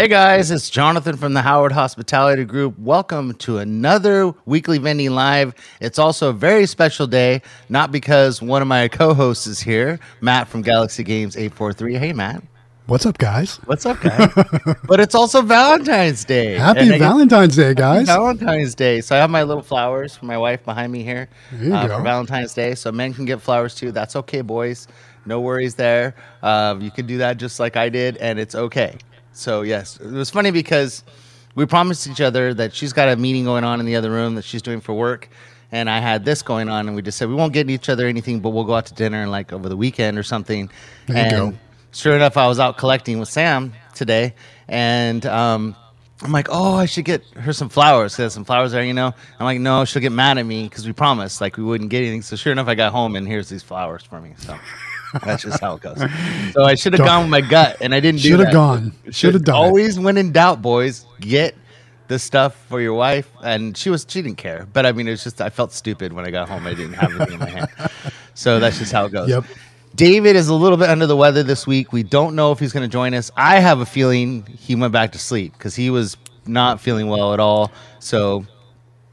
Hey guys, it's Jonathan from the Howard Hospitality Group. Welcome to another weekly vending live. It's also a very special day, not because one of my co-hosts is here, Matt from Galaxy Games 843. Hey Matt. What's up, guys? What's up, guys? but it's also Valentine's Day. And Happy get- Valentine's Day, guys. Valentine's Day. So I have my little flowers for my wife behind me here uh, for Valentine's Day. So men can get flowers too. That's okay, boys. No worries there. Uh, you can do that just like I did, and it's okay. So yes, it was funny because we promised each other that she's got a meeting going on in the other room that she's doing for work. And I had this going on, and we just said we won't get each other anything, but we'll go out to dinner and like over the weekend or something. There you go. sure enough, I was out collecting with Sam today, and um, I'm like, oh, I should get her some flowers. There's some flowers there, you know. I'm like, no, she'll get mad at me because we promised like we wouldn't get anything. So sure enough, I got home and here's these flowers for me. So that's just how it goes. So I should have gone with my gut, and I didn't do Shoulda that. gone. Shoulda done it. Always, when in doubt, boys, get the stuff for your wife. And she was, she didn't care, but I mean, it was just I felt stupid when I got home. I didn't have anything in my hand. So that's just how it goes. Yep. David is a little bit under the weather this week. We don't know if he's going to join us. I have a feeling he went back to sleep because he was not feeling well at all. So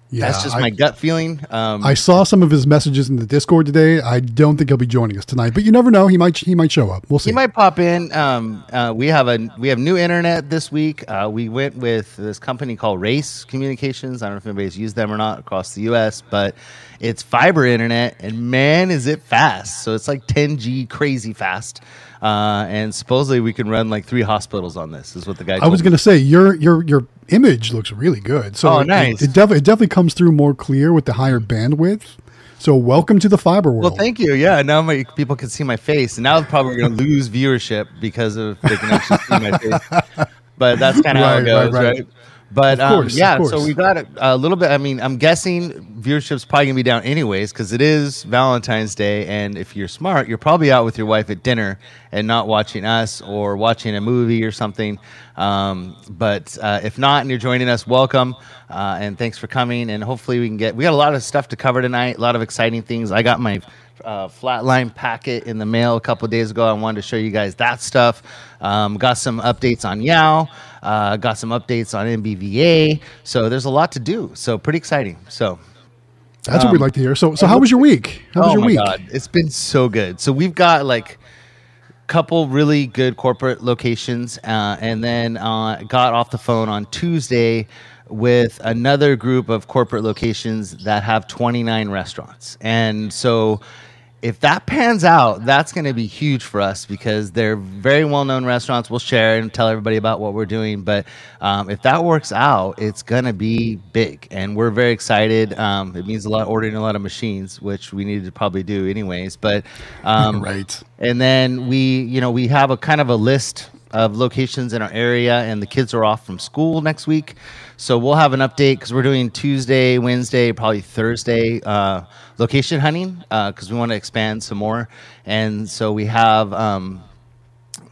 Yeah, that's just I, my gut feeling. Um, I saw some of his messages in the Discord today. I don't think he'll be joining us tonight, but you never know. He might. He might show up. We'll see. he might pop in. Um, uh, we have a we have new internet this week. Uh, we went with this company called Race Communications. I don't know if anybody's used them or not across the U.S., but it's fiber internet, and man, is it fast! So it's like 10G, crazy fast. Uh, and supposedly we can run like three hospitals on this. Is what the guy. I was going to say your your your image looks really good. So Oh, it- nice. It, definitely it definitely comes through more clear with the higher bandwidth. So welcome to the fiber world. Well, thank you. Yeah, now my people can see my face, and now they're probably going to lose viewership because of they can actually see my face. But that's kind of how it goes, right, right? right. But um, course, of yeah, so we got a, a little bit. I mean, I'm guessing viewership's probably gonna be down anyways because it is Valentine's Day, and if you're smart, you're probably out with your wife at dinner and not watching us or watching a movie or something. Um, but uh, if not, and you're joining us, welcome uh, and thanks for coming. And hopefully we can get. We got a lot of stuff to cover tonight. A lot of exciting things. I got my uh, flatline packet in the mail a couple days ago. I wanted to show you guys that stuff. Um, got some updates on YEOW. Uh, got some updates on NBVA. So there's a lot to do. So pretty exciting. So That's what we'd like to hear. So so how was your week? How was oh your my week? god, it's been so good. So we've got like couple really good corporate locations, uh, and then uh, got off the phone on Tuesday with another group of corporate locations that have 29 restaurants, and so. If that pans out, that's going to be huge for us because they're very well-known restaurants. We'll share and tell everybody about what we're doing. But um, if that works out, it's going to be big, and we're very excited. Um, it means a lot ordering a lot of machines, which we needed to probably do anyways. But um, Right. and then we, you know, we have a kind of a list of locations in our area, and the kids are off from school next week. So we'll have an update because we're doing Tuesday, Wednesday, probably Thursday uh, location hunting because we want to expand some more. And so we have um,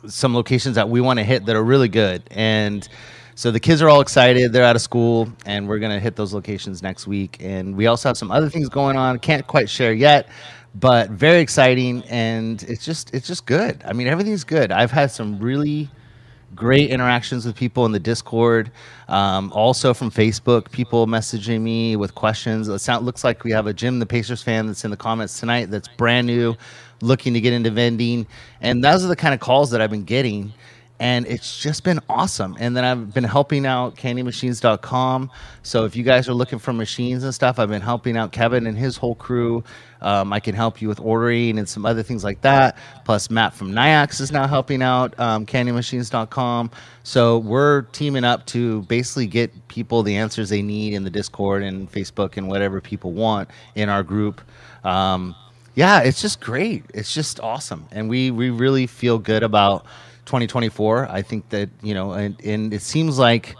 some locations that we want to hit that are really good. And so the kids are all excited. They're out of school, and we're gonna hit those locations next week. And we also have some other things going on. Can't quite share yet, but very exciting. And it's just it's just good. I mean, everything's good. I've had some really great interactions with people in the Discord. Um, also from Facebook, people messaging me with questions. It sound, looks like we have a Jim the Pacers fan that's in the comments tonight that's brand new, looking to get into vending. And those are the kind of calls that I've been getting. And it's just been awesome. And then I've been helping out candymachines.com. So if you guys are looking for machines and stuff, I've been helping out Kevin and his whole crew. Um, I can help you with ordering and some other things like that. Plus, Matt from Nayax is now helping out um, candymachines.com. So we're teaming up to basically get people the answers they need in the Discord and Facebook and whatever people want in our group. Um, yeah, it's just great. It's just awesome, and we we really feel good about 2024. I think that you know, and, and it seems like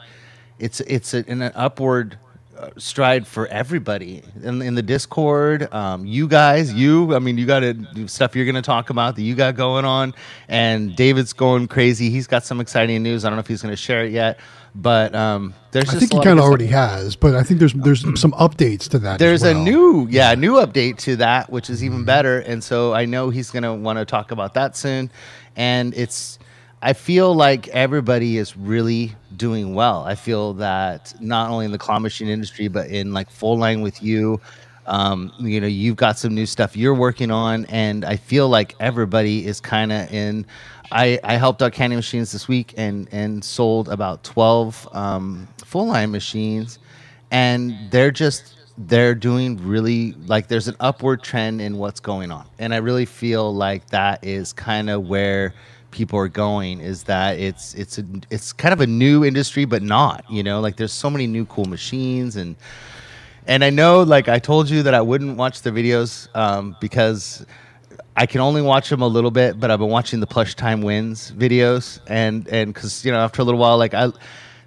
it's it's a, in an upward uh, stride for everybody in, in the Discord. Um, you guys, you, I mean, you got a, stuff you're going to talk about that you got going on, and David's going crazy. He's got some exciting news. I don't know if he's going to share it yet, but um, there's. I just think he kind of already has, but I think there's there's some updates to that. There's a new, yeah, new update to that, which is even better. And so I know he's going to want to talk about that soon. And it's, I feel like everybody is really doing well. I feel that not only in the claw machine industry, but in like full line with you, um, you know, you've got some new stuff you're working on, and I feel like everybody is kind of in. I, I helped out Candy Machines this week and and sold about twelve um, full line machines, and they're just they're doing really like there's an upward trend in what's going on, and I really feel like that is kind of where people are going is that it's it's a it's kind of a new industry but not you know like there's so many new cool machines and and I know, like I told you, that I wouldn't watch the videos um, because I can only watch them a little bit. But I've been watching the plush time wins videos, and and because you know after a little while, like I,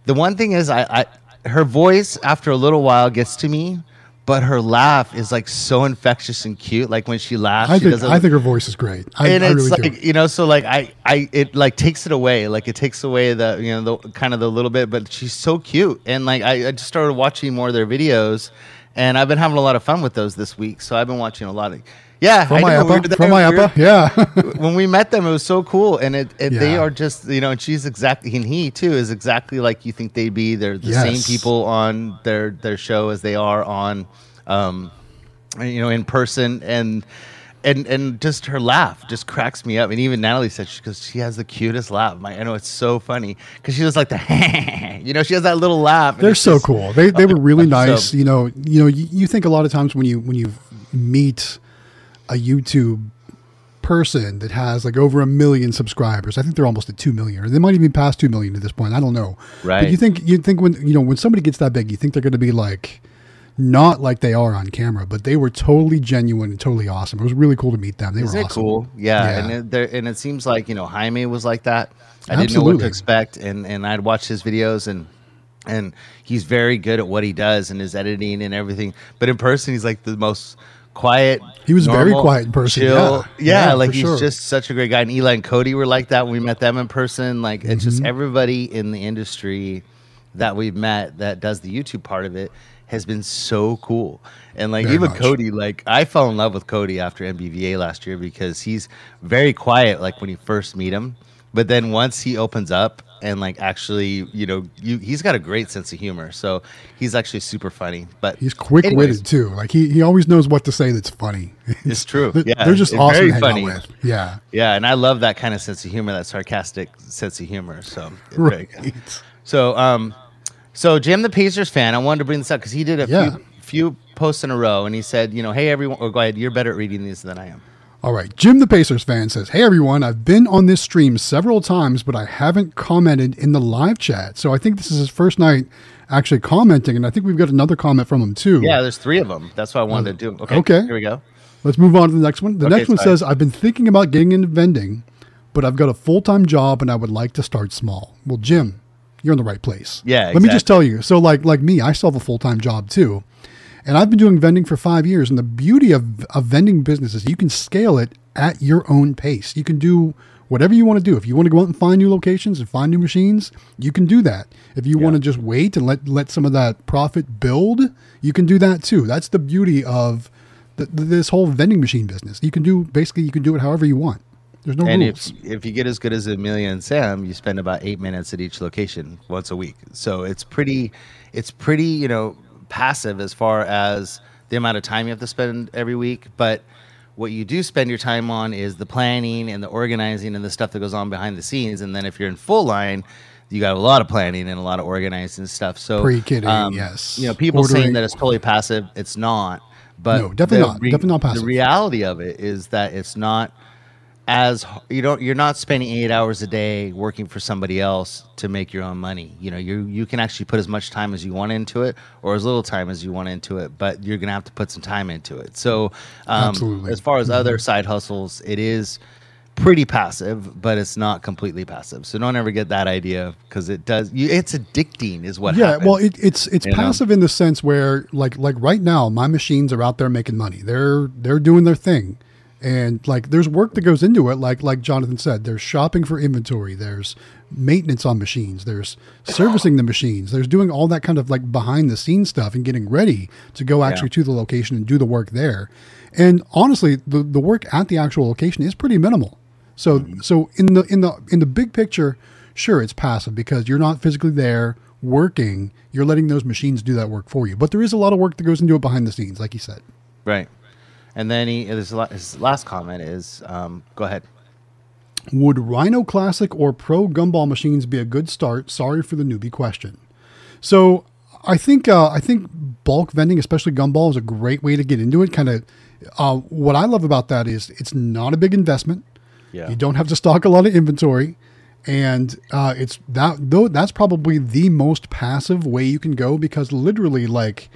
the one thing is I, I her voice after a little while gets to me, but her laugh is like so infectious and cute. Like when she laughs, I she think I think her voice is great. I, and I it's really like do. you know so like i i it like takes it away like it takes away the you know the kind of the little bit but she's so cute and like i, I just started watching more of their videos and i've been having a lot of fun with those this week so i've been watching a lot of yeah From I my know, we upper, from my we were- upper, yeah. when we met them, it was so cool, and it, it they are just you know, and she's exactly, and he too is exactly like you think they'd be. They're the same people on their their show as they are on, um, you know, in person, and and and just her laugh just cracks me up. And even Natalie said she goes, she has the cutest laugh. I'm I know it's so funny because she does like the, you know, she has that little laugh. They're so just- cool. They they were really So- nice. you know, you know, you, you think a lot of times when you when you meet a YouTube person that has like over a million subscribers. I think they're almost at two million, or they might even be past two million at this point. I don't know. But Right. you think you think when you know when somebody gets that big, you think they're going to be like not like they are on camera, but they were totally genuine and totally awesome. It was really cool to meet them. They Isn't were awesome. cool? Yeah, Yeah. and it, there, and it seems like you know Jaime was like that. I didn't know what to expect, and and I'd watch his videos, and and he's very good at what he does and his editing and everything. But in person, he's like the most quiet. He was very quiet in person, Chill. yeah. Yeah, Yeah, like he's sure. just such a great guy. And Eli and Cody were like that when we met them in person. Like it's just Mm-hmm. everybody in the industry that we've met that does the YouTube part of it has been so cool. And like Very even much. Cody, like I fell in love with Cody after NBVA last year because he's very quiet, like when you first meet him. But then once he opens up and like actually, you know, you he's got a great sense of humor. So he's actually super funny. But He's quick witted too. Like he, he always knows what to say that's funny. It's true. They're- Yeah, They're just awesome very to hang funny. out with. Yeah. Yeah, and I love that kind of sense of humor, that sarcastic sense of humor. So it's very good. Right. So, um, so Jim, the Pacers fan, I wanted to bring this up because he did a Yeah. few few posts in a row, and he said, you know, hey everyone, or go ahead, you're better at reading these than I am. All right. Jim the Pacers fan says, Hey everyone, I've been on this stream several times, but I haven't commented in the live chat. So I think this is his first night actually commenting, and I think we've got another comment from him too. Yeah, there's three of them. That's why I wanted to do. Okay, Okay. here we go. Let's move on to the next one. The Okay, next one sorry. says, I've been thinking about getting into vending, but I've got a full time job and I would like to start small. Well, Jim, you're in the right place. Yeah, Let me just tell you. So, like like me, I still have a full time job too. And I've been doing vending for five years. And the beauty of a vending business is you can scale it at your own pace. You can do whatever you want to do. If you want to go out and find new locations and find new machines, you can do that. If you want to just wait and let let some of that profit build, you can do that too. That's the beauty of th- th- this whole vending machine business. You can do basically you can do it however you want. There's no And rules. if if you get as good as Emelia and Sam, you spend about eight minutes at each location once a week. So it's pretty, it's pretty, you know, passive as far as the amount of time you have to spend every week. But what you do spend your time on is the planning and the organizing and the stuff that goes on behind the scenes. And then if you're in full line, you got a lot of planning and a lot of organizing stuff. So um, Pre-kitting, yes. You know, people Ordering. saying that it's totally passive. It's not. But No, definitely not. Definitely not passive. The reality of it is that it's not as you don't you're not spending eight hours a day working for somebody else to make your own money you know you you can actually put as much time as you want into it or as little time as you want into it but you're gonna have to put some time into it so um, as far as other side hustles it is pretty passive, but it's not completely passive. So don't ever get that idea because it does. You, it's addicting, is what. yeah, happens. well, it, it's it's You know? passive in the sense where like like right now, my machines are out there making money. They're they're doing their thing, and like there's work that goes into it. Like like Jonathan said, there's shopping for inventory. There's maintenance on machines. There's servicing the machines. There's doing all that kind of like behind the scenes stuff and getting ready to go actually to the location and do the work there. And honestly, the the work at the actual location is pretty minimal. So mm-hmm. so in the in the in the big picture, sure it's passive because you're not physically there working. You're letting those machines do that work for you. But there is a lot of work that goes into it behind the scenes, like you said. right. And then he his, his last comment is, um, go ahead. Would Rhino Classic or Pro Gumball machines be a good start? Sorry for the newbie question. So I think uh, I think bulk vending, especially gumball, is a great way to get into it. Kind of uh, what I love about that is it's not a big investment. Yeah. You don't have to stock a lot of inventory, and uh, it's that though that's probably the most passive way you can go because literally like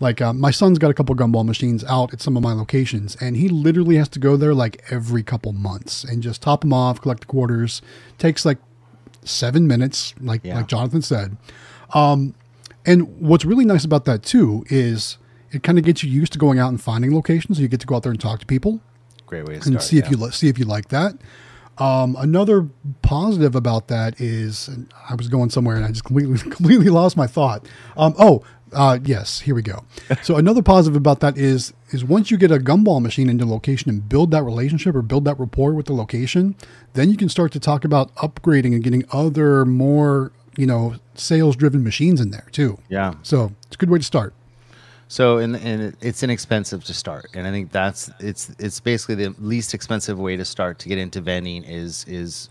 like uh, my son's got a couple gumball machines out at some of my locations and he literally has to go there like every couple months and just top them off collect the quarters takes like seven minutes like Yeah. like jonathan said um, and what's really nice about that too is it kind of gets you used to going out and finding locations so you get to go out there and talk to people Great way to and start. see if you li- see if you like that. Um, another positive about that is and I was going somewhere and I just completely completely lost my thought. Um, oh, uh, yes, here we go. So another positive about that is is once you get a gumball machine into location and build that relationship or build that rapport with the location, then you can start to talk about upgrading and getting other more you know sales driven machines in there too. Yeah. So it's a good way to start. So and and it's inexpensive to start, and I think that's it's it's basically the least expensive way to start to get into vending is is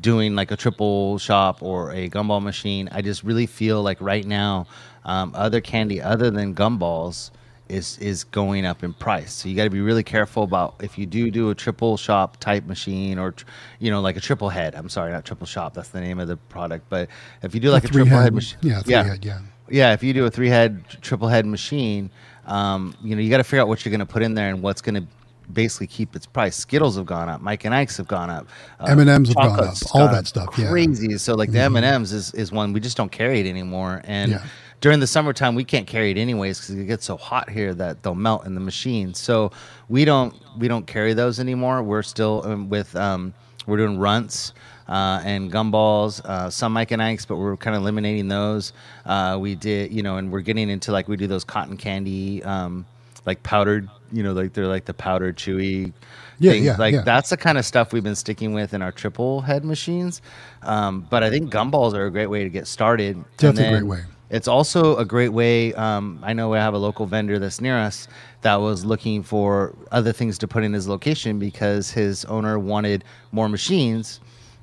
doing like a triple shop or a gumball machine. I just really feel like right now, um, other candy other than gumballs is is going up in price. So you got to be really careful about if you do do a triple shop type machine or tr- you know like a triple head. I'm sorry, not triple shop. That's the name of the product. But if you do like a, three triple head head- machine, yeah, three head, yeah. yeah, if you do a three head, triple head machine, um, you know, you got to figure out what you're going to put in there and what's going to basically keep its price. Skittles have gone up, Mike and Ike's have gone up, uh, M&Ms have gone up, all gone that stuff, yeah. Mm-hmm. crazy. So like the M and M's is is one we just don't carry it anymore, and Yeah. During the summertime we can't carry it anyways because it gets so hot here that they'll melt in the machine. So we don't we don't carry those anymore. We're still um, with um, we're doing runts uh, and gumballs, uh, some Mike and Ike's, but we're kind of eliminating those. Uh, we did, you know, and we're getting into like we do those cotton candy, um, like powdered, you know, like they're like the powdered chewy. Yeah, things. yeah, Like yeah. that's the kind of stuff we've been sticking with in our triple head machines. Um, but I think gumballs are a great way to get started. Definitely a great way. It's also a great way. Um, I know we have a local vendor that's near us that was looking for other things to put in his location because his owner wanted more machines.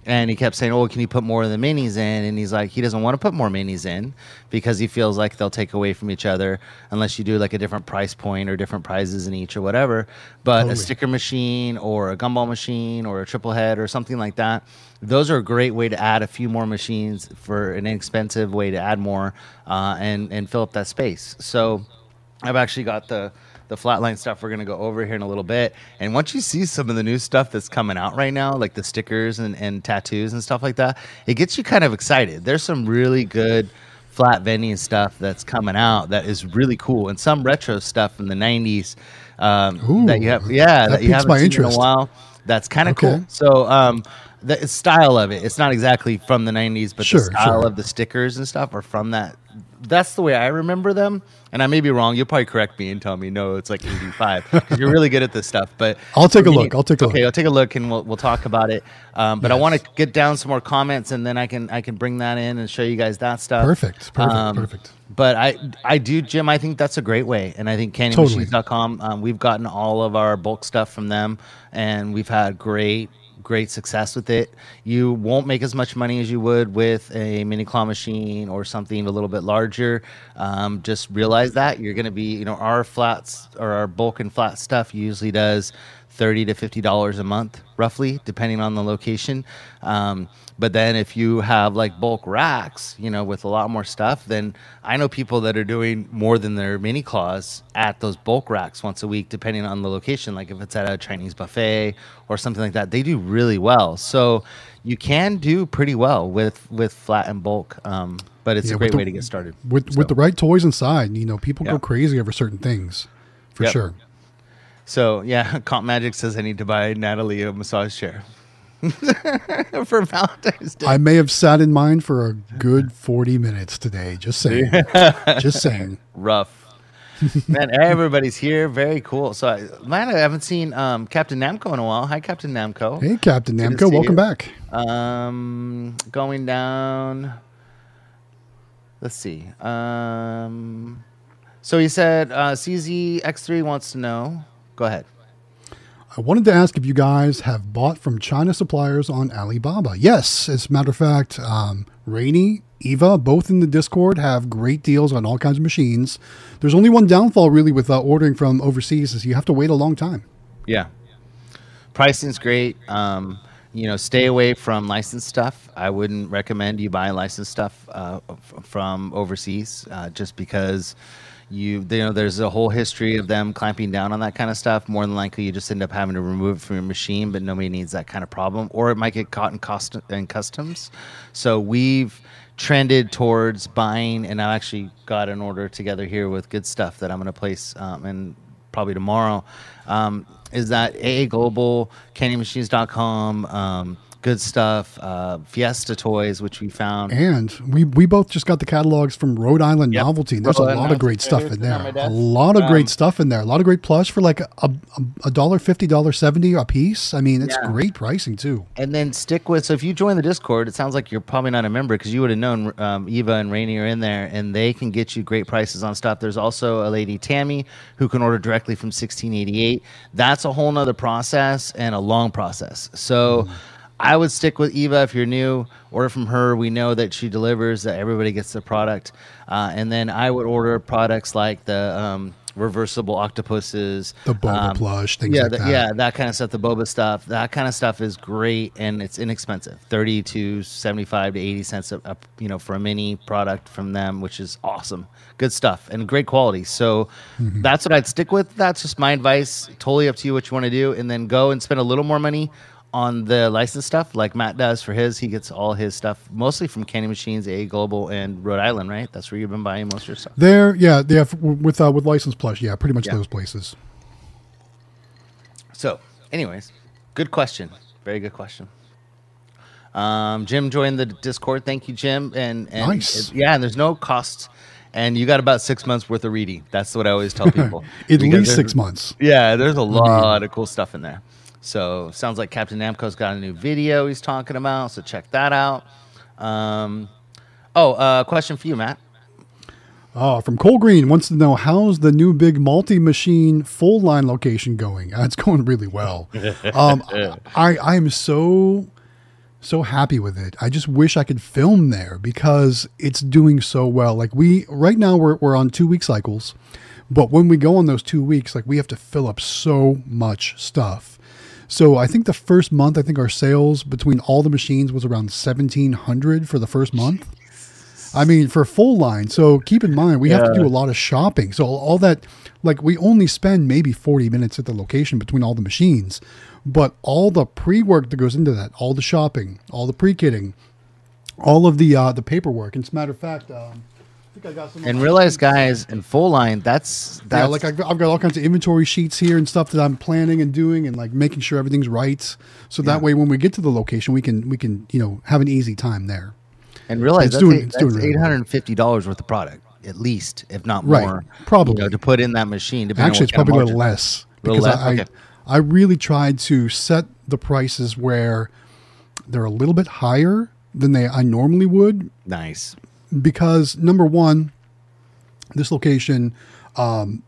And he kept saying, "Oh, can you put more of the minis in?" And he's like, he doesn't want to put more minis in because he feels like they'll take away from each other unless you do like a different price point or different prizes in each or whatever. But Totally. a sticker machine or a gumball machine or a triple head or something like that, those are a great way to add a few more machines for an inexpensive way to add more uh, and and fill up that space. So I've actually got the the flatline stuff we're gonna go over here in a little bit. And once you see some of the new stuff that's coming out right now, like the stickers and, and tattoos and stuff like that, it gets you kind of excited. There's some really good flat vending stuff that's coming out that is really cool, and some retro stuff from the '90s um, Ooh, that you have, yeah, that that, you haven't seen in a while. That's kind of Okay. cool. So, um, the style of it, it's not exactly from the '90s, but Sure, the style sure. of the stickers and stuff are from that. That's the way I remember them, and I may be wrong. You'll probably correct me and tell me no, it's like '85 because you're really good at this stuff. But I'll take a me- look. I'll take a okay, look. I'll take a look and we'll we'll talk about it. Um, but I want to get down some more comments, and then I can I can bring that in and show you guys that stuff. Perfect, perfect, Um, perfect. But I I do, Jim. I think that's a great way, and I think Totally. CandyMachines.com. Um, we've gotten all of our bulk stuff from them, and we've had great great success with it. You won't make as much money as you would with a mini claw machine or something a little bit larger. Um, just realize that you're going to be, you know, our flats or our bulk and flat stuff usually does thirty to fifty dollars a month, roughly, depending on the location. Um, but then if you have like bulk racks, you know, with a lot more stuff, then I know people that are doing more than their mini claws at those bulk racks once a week, depending on the location. Like if it's at a Chinese buffet or something like that, they do really well. So you can do pretty well with with flat and bulk. Um, but it's Yeah, a great the- way to get started. with So- with the right toys inside, you know, people Yeah. go crazy over certain things, for Yep. sure. So yeah, Comp Magic says I need to buy Natalie a massage chair for Valentine's Day. I may have sat in mine for a good forty minutes today. Just saying, just saying. Rough. Man, everybody's here. Very cool. So, I, man, I haven't seen um, Captain Namco in a while. Hi, Captain Namco. Hey, Captain Good Namco, welcome you. back. Um, going down. Let's see. Um, so he said uh, CZ X3 wants to know. Go ahead. I wanted to ask if you guys have bought from China suppliers on Alibaba. Yes, as a matter of fact, um, Rainy, Eva, both in the Discord have great deals on all kinds of machines. There's only one downfall really with uh, ordering from overseas is you have to wait a long time. Yeah. Pricing's great. Um, you know, stay away from licensed stuff. I wouldn't recommend you buy licensed stuff uh, from overseas, uh, just because you, you know, there's a whole history of them clamping down on that kind of stuff. More than likely, you just end up having to remove it from your machine, but nobody needs that kind of problem, or it might get caught in cost in customs. So we've trended towards buying, and I actually got an order together here with good stuff that I'm going to place um, and probably tomorrow, um, is that AA Global, CandyMachines.com, um, good stuff, uh, Fiesta Toys, which we found. And we, we both just got the catalogs from Rhode Island Yep. Novelty. And there's a Rhode Island lot of great stuff in there. A lot of great Um, stuff in there. A lot of great plush for like a, a, a dollar fifty, dollar seventy a piece. I mean, it's Yeah. great pricing too. And then stick with. So if you join the Discord, it sounds like you're probably not a member because you would have known um, Eva and Rainey are in there, and they can get you great prices on stuff. There's also a lady Tammy who can order directly from 1688. That's a whole nother process and a long process. So. I would stick with Eva if you're new. Order from her. We know that she delivers. That everybody gets the product. Uh, and then I would order products like the um, reversible octopuses, The boba um, plush, things yeah, like the- that. Yeah, that kind of stuff, the boba stuff, that kind of stuff is great and it's inexpensive. 30 to 75 to 80 cents a, a you know, for a mini product from them, which is awesome. Good stuff and great quality. So Mm-hmm. that's what I'd stick with. That's just my advice. Totally up to you what you want to do and then go and spend a little more money on the license stuff like Matt does for his. He gets all his stuff mostly from Candy Machines, A Global and Rhode Island, right? That's where you've been buying most of your stuff. There, yeah, yeah, with uh, with license plush, yeah, pretty much Yeah. those places. So, anyways, good question. Very good question. Um, Jim joined the Discord. Thank you, Jim. And, and Nice. it- yeah, and there's no cost. And you got about six months worth of reading. That's what I always tell people. At least six months. Yeah, there's a lot of cool stuff in there. So sounds like Captain Namco's got a new video he's talking about. So check that out. Um, oh, uh, question for you, Matt. Oh, from Cole Green wants to know how's the new big multi-machine full line location going? Uh, it's going really well. Um, I I am so so happy with it. I just wish I could film there because it's doing so well. Like we right now we're we're on two week cycles, but when we go on those two weeks, like we have to fill up so much stuff. So I think the first month, I think our sales between all the machines was around seventeen hundred for the first month. I mean, for full line. So keep in mind, we have to do a lot of shopping. So all that, like, we only spend maybe 40 minutes at the location between all the machines, but all the pre work that goes into that, all the shopping, all the pre kitting, all of the uh, the paperwork. And as a matter of fact, um, I think I got some. And realize, guys, in full line, that's that's yeah, like I've got, I've got all kinds of inventory sheets here and stuff that I'm planning and doing, and like making sure everything's right. So that way, when we get to the location, we can we can you know have an easy time there. And realize It's that's, doing- eight- it's doing that's really eight hundred and fifty dollars worth of product, at least, if not Right, more. probably. you know, to put in that machine. Actually, it's probably a little less Little because less? I, Okay. I really tried to set the prices where they're a little bit higher than they I normally would Nice. Because number one, this location, um,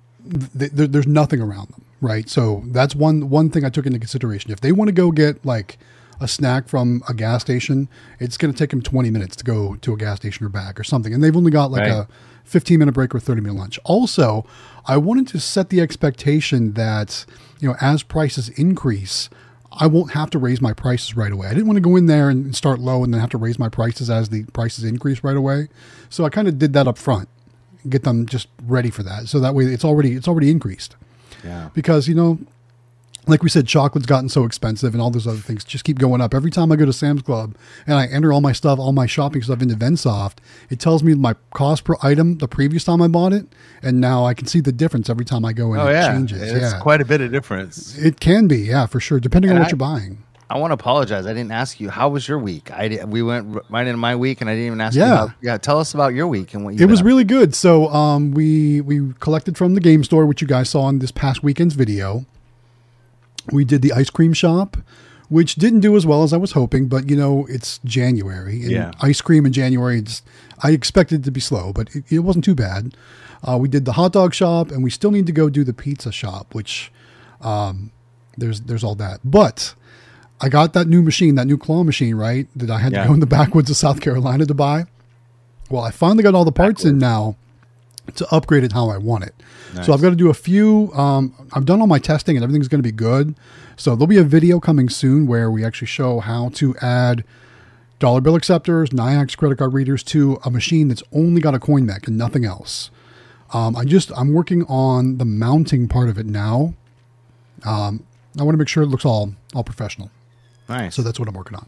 th- th- there's nothing around them, right? So that's one one thing I took into consideration. If they want to go get like a snack from a gas station, it's going to take them 20 minutes to go to a gas station or back or something, and they've only got like Right. a 15 minute break or 30 minute lunch. Also, I wanted to set the expectation that, you know, as prices increase, I won't have to raise my prices right away. I didn't want to go in there and start low and then have to raise my prices as the prices increase right away. So I kind of did that up front, get them just ready for that. So that way it's already it's already increased. Yeah. Because, you know, like we said, chocolate's gotten so expensive and all those other things just keep going up. Every time I go to Sam's Club and I enter all my stuff, all my shopping stuff into VendSoft, it tells me my cost per item the previous time I bought it. And now I can see the difference every time I go in. Oh it yeah, changes. it's yeah. quite a bit of difference. it can be, yeah, for sure, depending on what I- you're buying. I want to apologize. I didn't ask you how was your week. I we went right into my week, and I didn't even ask you. Yeah. How, yeah, tell us about your week and what you. It was really good. So um, we we collected from the game store, which you guys saw in this past weekend's video. We did the ice cream shop, which didn't do as well as I was hoping, but you know it's January. And Yeah. ice cream in January. I expected it to be slow, but it, it wasn't too bad. Uh, we did the hot dog shop, and we still need to go do the pizza shop, which um, there's there's all that. But I got that new machine, that new claw machine, right? That I had Yeah. to go in the backwoods of South Carolina to buy. Well, I finally got all the parts in now to upgrade it how I want it. So I've got to do a few. Um, I've done all my testing and everything's going to be good. So there'll be a video coming soon where we actually show how to add dollar bill acceptors, Nayax credit card readers to a machine that's only got a coin mech and nothing else. Um, I just I'm working on the mounting part of it now. Um, I want to make sure it looks all all professional. nice. So that's what I'm working on.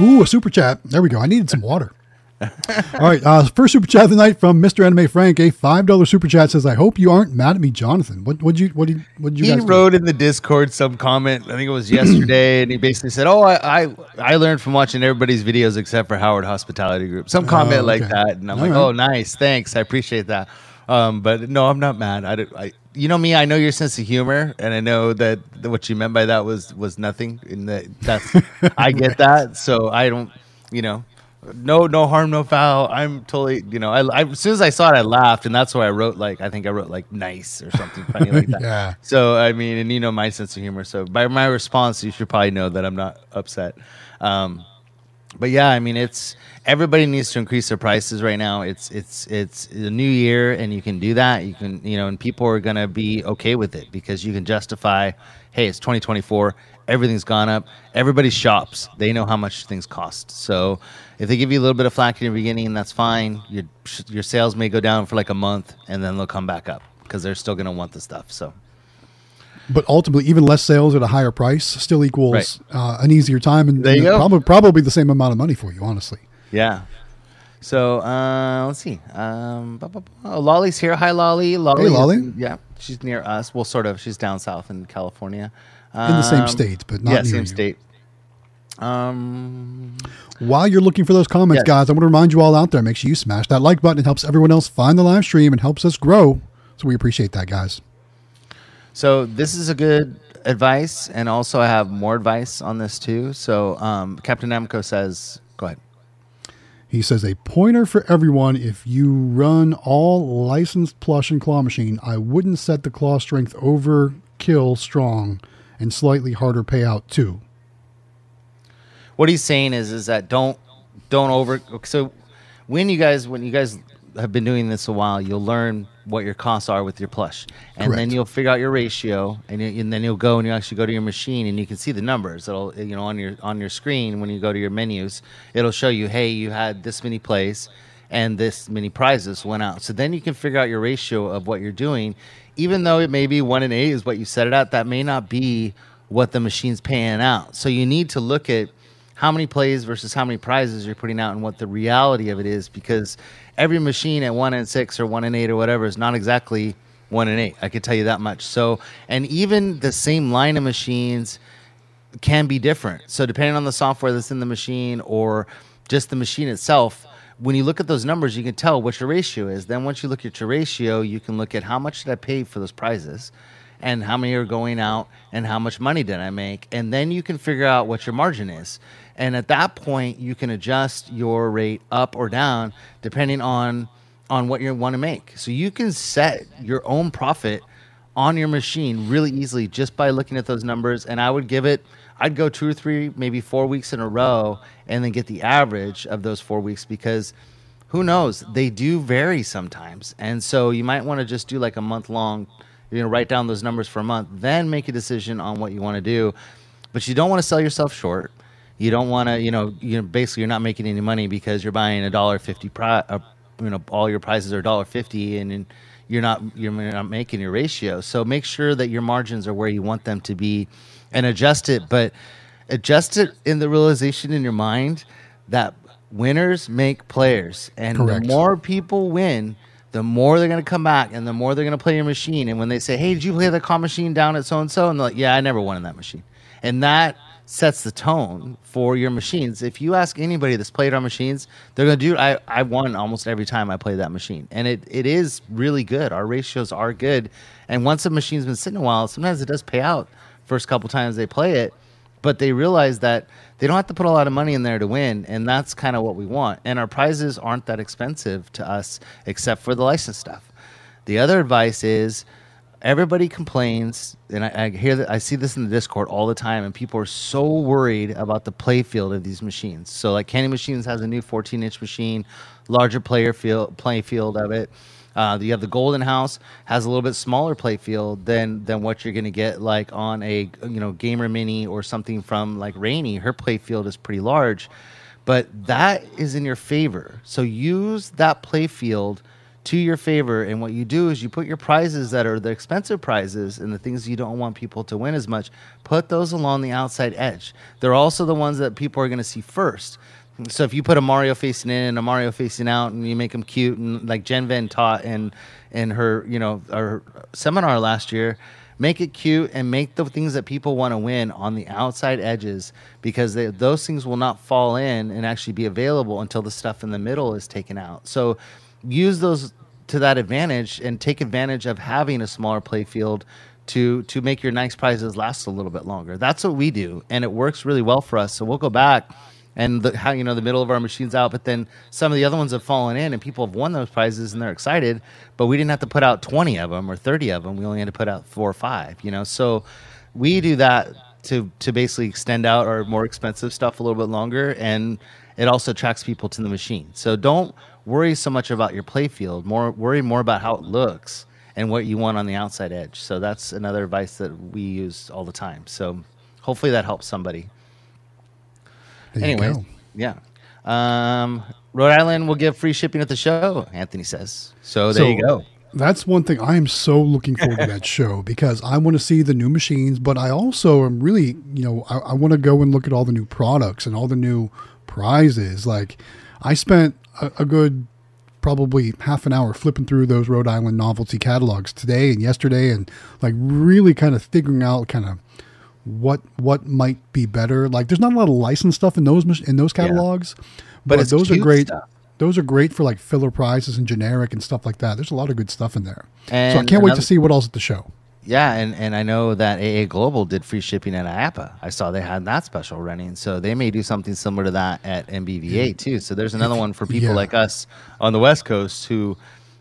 Ooh, a super chat. There we go. I needed some water. All right. Uh, first super chat of the night from Mr. Anime Frank. A five dollar super chat says, "I hope you aren't mad at me, Jonathan. What would you what did what did you he guys do? wrote in the Discord some comment. I think it was yesterday, and he basically said, "Oh, I, I I learned from watching everybody's videos except for Howard Hospitality Group." Some comment like Oh, okay. that, and I'm All like, right. "Oh, nice, thanks, I appreciate that." Um, but no, I'm not mad. I, don't- I, you know me. I know your sense of humor, and I know that what you meant by that was was nothing. In that, that's I get that. So I don't, you know, no no harm, no foul. I'm totally, you know, I, I as soon as I saw it, I laughed, and that's why I wrote like I think I wrote like nice or something funny like that. Yeah. So I mean, and you know my sense of humor. So by my response, you should probably know that I'm not upset. Um, but yeah, I mean, it's everybody needs to increase their prices right now. It's it's it's a new year, and you can do that. You can you know, and people are gonna be okay with it because you can justify, hey, it's 2024. Everything's gone up. Everybody shops. They know how much things cost. So if they give you a little bit of flack in the beginning, that's fine. Your your sales may go down for like a month, and then they'll come back up because they're still gonna want the stuff. So. But ultimately, even less sales at a higher price still equals Right. uh, an easier time and, There you and go. probably probably the same amount of money for you. Honestly, Yeah. So uh, let's see. Um, bu- bu- bu- oh, Lolly's here. Hi, Lolly. Lolly. Hey, is- Lolly. yeah, she's near us. Well, sort of. She's down south in California. In the same Um, state, but not yeah, same you. state. Um, While you're looking for those comments, Yes. guys, I want to remind you all out there: make sure you smash that like button. It helps everyone else find the live stream and helps us grow. So we appreciate that, guys. so this is a good advice, and also I have more advice on this too. So um, Captain Namco says, "Go ahead." He says a pointer for everyone. If you run all licensed plush and claw machine, I wouldn't set the claw strength overkill strong and slightly harder payout too. what he's saying is is that don't don't over so when you guys when you guys have been doing this a while you'll learn what your costs are with your plush. And then you'll figure out your ratio and, you, and then you'll go and you actually go to your machine and you can see the numbers. It'll you know on your on your screen when you go to your menus it'll show you hey you had this many plays and this many prizes went out so then you can figure out your ratio of what you're doing even though it may be one in eight is what you set it at that may not be what the machine's paying out so you need to look at how many plays versus how many prizes you're putting out and what the reality of it is because every machine at one and six or one and eight or whatever is not exactly one and eight. I can tell you that much. So, and even the same line of machines can be different. So, depending on the software that's in the machine or just the machine itself, when you look at those numbers, you can tell what your ratio is. Then, once you look at your ratio, you can look at how much did I pay for those prizes and how many are going out and how much money did I make. And then you can figure out what your margin is. And at that point, you can adjust your rate up or down depending on on what you want to make. So you can set your own profit on your machine really easily just by looking at those numbers. And I would give it, I'd go two or three, maybe four weeks in a row, and then get the average of those four weeks because who knows? They do vary sometimes, and so you might want to just do like a month long. You know, write down those numbers for a month, then make a decision on what you want to do. But you don't want to sell yourself short. You don't want to, you know, you know, basically you're not making any money because you're buying a dollar fifty pri- uh, you know, all your prices are dollar fifty, and, and you're not you're not making your ratio. So make sure that your margins are where you want them to be, and adjust it. But adjust it in the realization in your mind that winners make players, and Correct. the more people win, the more they're going to come back, and the more they're going to play your machine. And when they say, "Hey, did you play the claw machine down at so and so?" and they're like, "Yeah, I never won in that machine," and that sets the tone for your machines. If you ask anybody that's played our machines, they're going to do. I I won almost every time I played that machine, and it it is really good. Our ratios are good, and once a machine's been sitting a while, sometimes it does pay out. First couple times they play it, but they realize that they don't have to put a lot of money in there to win, and that's kind of what we want. And our prizes aren't that expensive to us, except for the license stuff. The other advice is everybody complains, and I, I hear that I see this in the Discord all the time, and people are so worried about the play field of these machines. So, like Candy Machines has a new 14 inch machine, larger player field play field of it. Uh, you have the Golden House has a little bit smaller play field than than what you're going to get like on a you know Gamer Mini or something from like Rainy. Her play field is pretty large, but that is in your favor. So use that play field to your favor. And what you do is you put your prizes that are the expensive prizes and the things you don't want people to win as much, put those along the outside edge. They're also the ones that people are going to see first. So if you put a Mario facing in and a Mario facing out, and you make them cute, and like Jen Ven taught in in her you know our seminar last year, make it cute and make the things that people want to win on the outside edges because they, those things will not fall in and actually be available until the stuff in the middle is taken out. So use those to that advantage and take advantage of having a smaller play field to to make your nice prizes last a little bit longer. That's what we do, and it works really well for us. So we'll go back and the, how you know the middle of our machines out, but then some of the other ones have fallen in, and people have won those prizes and they're excited. But we didn't have to put out twenty of them or thirty of them. We only had to put out four or five. You know, so we do that to to basically extend out our more expensive stuff a little bit longer, and it also attracts people to the machine. So don't worry so much about your play field. More worry more about how it looks and what you want on the outside edge. So that's another advice that we use all the time. So hopefully that helps somebody. There you Anyways, go. yeah. Um, Rhode Island will give free shipping at the show. Anthony says. So there So, you go. That's one thing I am so looking forward to that show because I want to see the new machines, but I also am really, you know, I, I want to go and look at all the new products and all the new prizes. Like, I spent a, a good probably half an hour flipping through those Rhode Island novelty catalogs today and yesterday, and like really kind of figuring out kind of what what might be better. Like, there's not a lot of licensed stuff in those in those catalogs, But but, those are great. stuff. Those are great for like filler prizes and generic and stuff like that. There's a lot of good stuff in there. so I can't wait to see what else at the show. Yeah, and, and I know that AA Global did free shipping at IAAPA. I saw they had that special running, so they may do something similar to that at NBVA too. So there's another one for people Yeah. like us on the West Coast who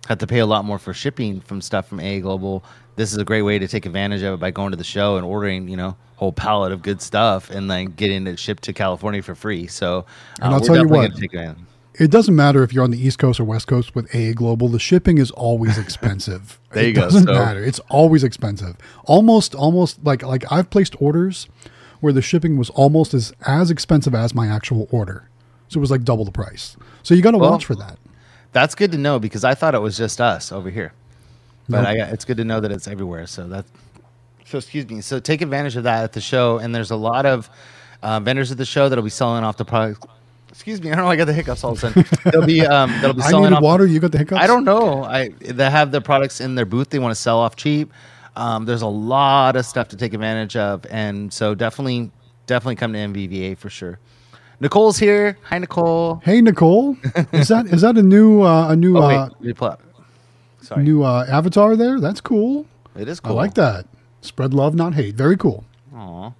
have to pay a lot more for shipping from stuff from AA Global. This is a great way to take advantage of it by going to the show and ordering, you know, a whole pallet of good stuff and then getting it shipped to California for free. So uh, And I'll tell you what, gonna take advantage. It doesn't matter if you're on the East Coast or West Coast with AA Global. The shipping is always expensive. There you it go. doesn't So- matter. It's always expensive. Almost, almost like like I've placed orders where the shipping was almost as as expensive as my actual order. So it was like double the price. So you got to Well, watch for that. That's good to know because I thought it was just us over here, but Nope. I got, it's good to know that it's everywhere. So that, so excuse me. So take advantage of that at the show, and there's a lot of uh, vendors at the show that'll be selling off the product. Excuse me, I don't know. I got the hiccups all of a sudden. They'll be um, they'll be I selling needed off. water. You got the hiccups. I don't know. I they have their products in their booth. They want to sell off cheap. Um, there's a lot of stuff to take advantage of, and so definitely, definitely come to NBVA for sure. Nicole's here. Hi, Nicole. Hey Nicole, is that is that a new uh, a new Oh uh, wait, reply. Sorry, new uh, avatar there? That's cool. it is cool. I like that. Spread love, not hate. Very cool. Aw.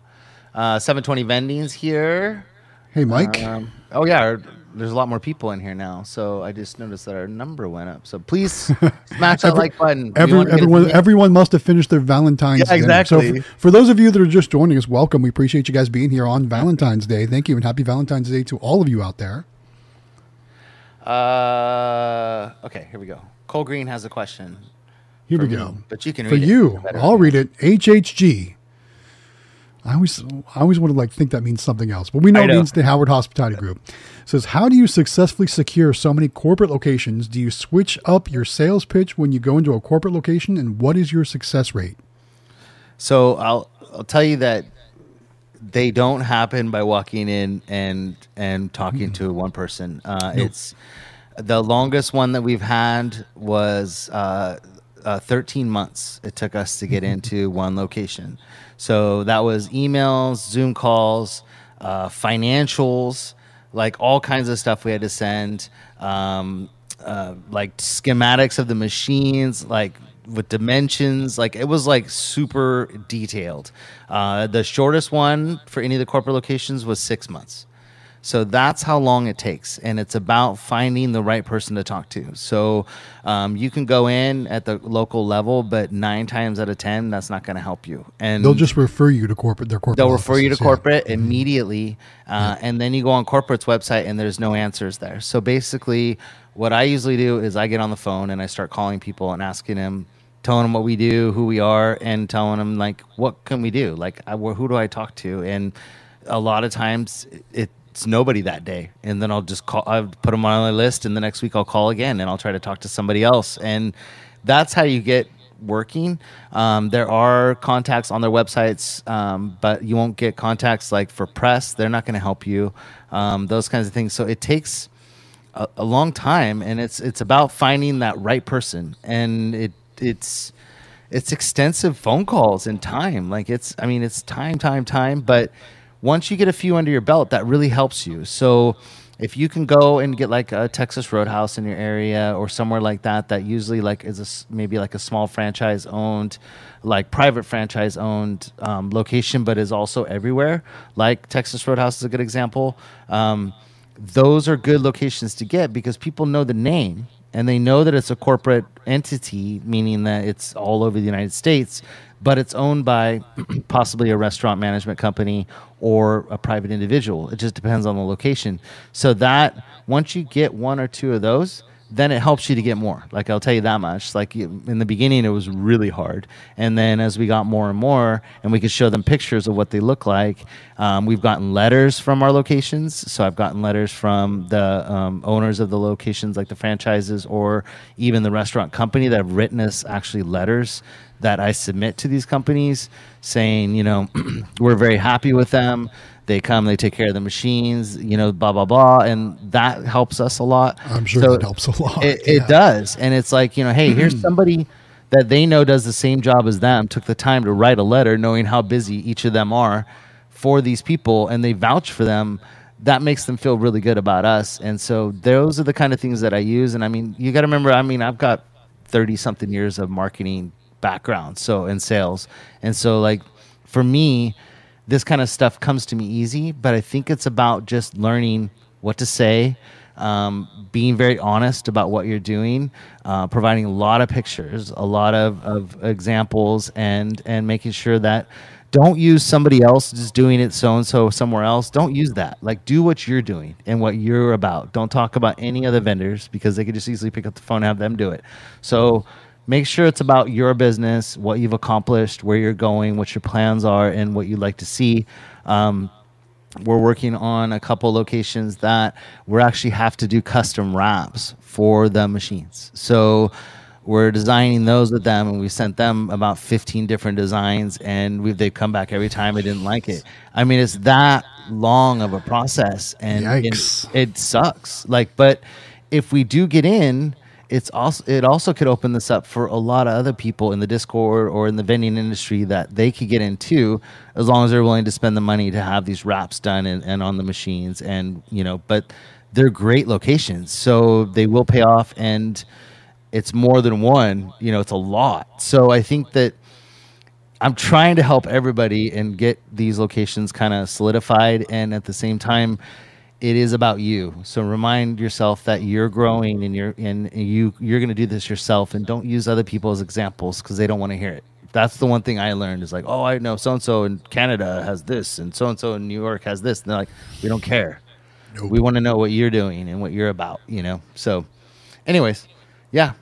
Uh, 720 vending's here. Hey Mike. Um, oh yeah, our- there's a lot more people in here now. So I just noticed that our number went up. So please smash that Every- like button. Every, everyone, everyone must have finished their Valentine's Yeah, dinner. So exactly. f- for those of you that are just joining us, welcome. We appreciate you guys being here on Valentine's Day. Thank you, and happy Valentine's Day to all of you out there. Uh, okay, here we go. Cole Green has a question. Here for we me, go. But you can For read it. you, I'll read it. HHG. I always, I always want to like think that means something else, but we know I it means the Howard Hospitality Group. says, how do you successfully secure so many corporate locations? Do you switch up your sales pitch when you go into a corporate location, and what is your success rate? So I'll I'll tell you that they don't happen by walking in and and talking to one person. Uh, It's the longest one that we've had was uh, uh, 13 months. It took us to get into one location. So that was emails, Zoom calls, uh, financials, like all kinds of stuff we had to send. Um, uh, like schematics of the machines, like with dimensions. Like it was like super detailed. Uh, the shortest one for any of the corporate locations was six months. So that's how long it takes, and it's about finding the right person to talk to. So um, you can go in at the local level, but nine times out of ten, that's not going to help you. And They'll just refer you to corporate. Their corporate. they'll refer you to offices, yeah. corporate immediately, uh, and then you go on corporate's website and there's no answers there. So basically, what I usually do is I get on the phone and I start calling people and asking them, telling them what we do, who we are, and telling them like what can we do, like I, who do I talk to, and a lot of times it, it's nobody that day, and then I'll just call, I'll put them on my list, and the next week I'll call again and I'll try to talk to somebody else, and that's how you get working. Um, there are contacts on their websites, um, but you won't get contacts like for press. They're not going to help you. Um, those kinds of things. So it takes a, a long time, and it's it's about finding that right person, and it it's it's extensive phone calls and time. Like it's I mean it's time, time, time. But once you get a few under your belt, that really helps you. So if you can go and get like a Texas Roadhouse in your area or somewhere like that, that usually like is a maybe like a small franchise owned, like private franchise owned um, location, but is also everywhere. Like Texas Roadhouse is a good example. Um, those are good locations to get because people know the name and they know that it's a corporate entity, meaning that it's all over the United States, but it's owned by possibly a restaurant management company or a private individual. It just depends on the location. So that once you get one or two of those, then it helps you to get more. Like I'll tell you that much. Like in the beginning, it was really hard, and then as we got more and more, and we could show them pictures of what they look like, um, we've gotten letters from our locations. So I've gotten letters from the um, owners of the locations, like the franchises, or even the restaurant company that have written us actually letters that I submit to these companies saying, you know, we're very happy with them. They come, they take care of the machines, you know, blah blah blah, and that helps us a lot. I'm sure So that helps a lot. It, yeah. it does, and it's like you know, hey, here's mm-hmm. somebody that they know does the same job as them. Took the time to write a letter, knowing how busy each of them are for these people, and they vouch for them. That makes them feel really good about us, and so those are the kind of things that I use. And I mean, you got to remember, I mean, I've got thirty something years of marketing background, so in sales, and so like for me, this kind of stuff comes to me easy, but I think it's about just learning what to say, um, being very honest about what you're doing, uh, providing a lot of pictures, a lot of, of examples, and and making sure that don't use somebody else just doing it so and so somewhere else. Don't use that. Like do what you're doing and what you're about. Don't talk about any other vendors because they could just easily pick up the phone and have them do it. So make sure it's about your business, what you've accomplished, where you're going, what your plans are, and what you'd like to see. Um, we're working on a couple locations that we actually have to do custom wraps for the machines. So we're designing those with them, and we sent them about 15 different designs, and we've, they've come back every time they didn't like it. I mean, it's that long of a process, and, Yikes. it sucks. Like, but if we do get in, it's also it also could open this up for a lot of other people in the Discord or in the vending industry that they could get into as long as they're willing to spend the money to have these wraps done and, and on the machines and you know but they're great locations so they will pay off and it's more than one you know it's a lot. So I think that I'm trying to help everybody and get these locations kind of solidified and at the same time it is about you. So remind yourself that you're growing and you're and you you're going to do this yourself and don't use other people as examples cuz they don't want to hear it. That's the one thing I learned is like, "Oh, I know so and so in Canada has this and so and so in New York has this." And they're like, "We don't care." Nope. We want to know what you're doing and what you're about, you know. So, anyways, yeah.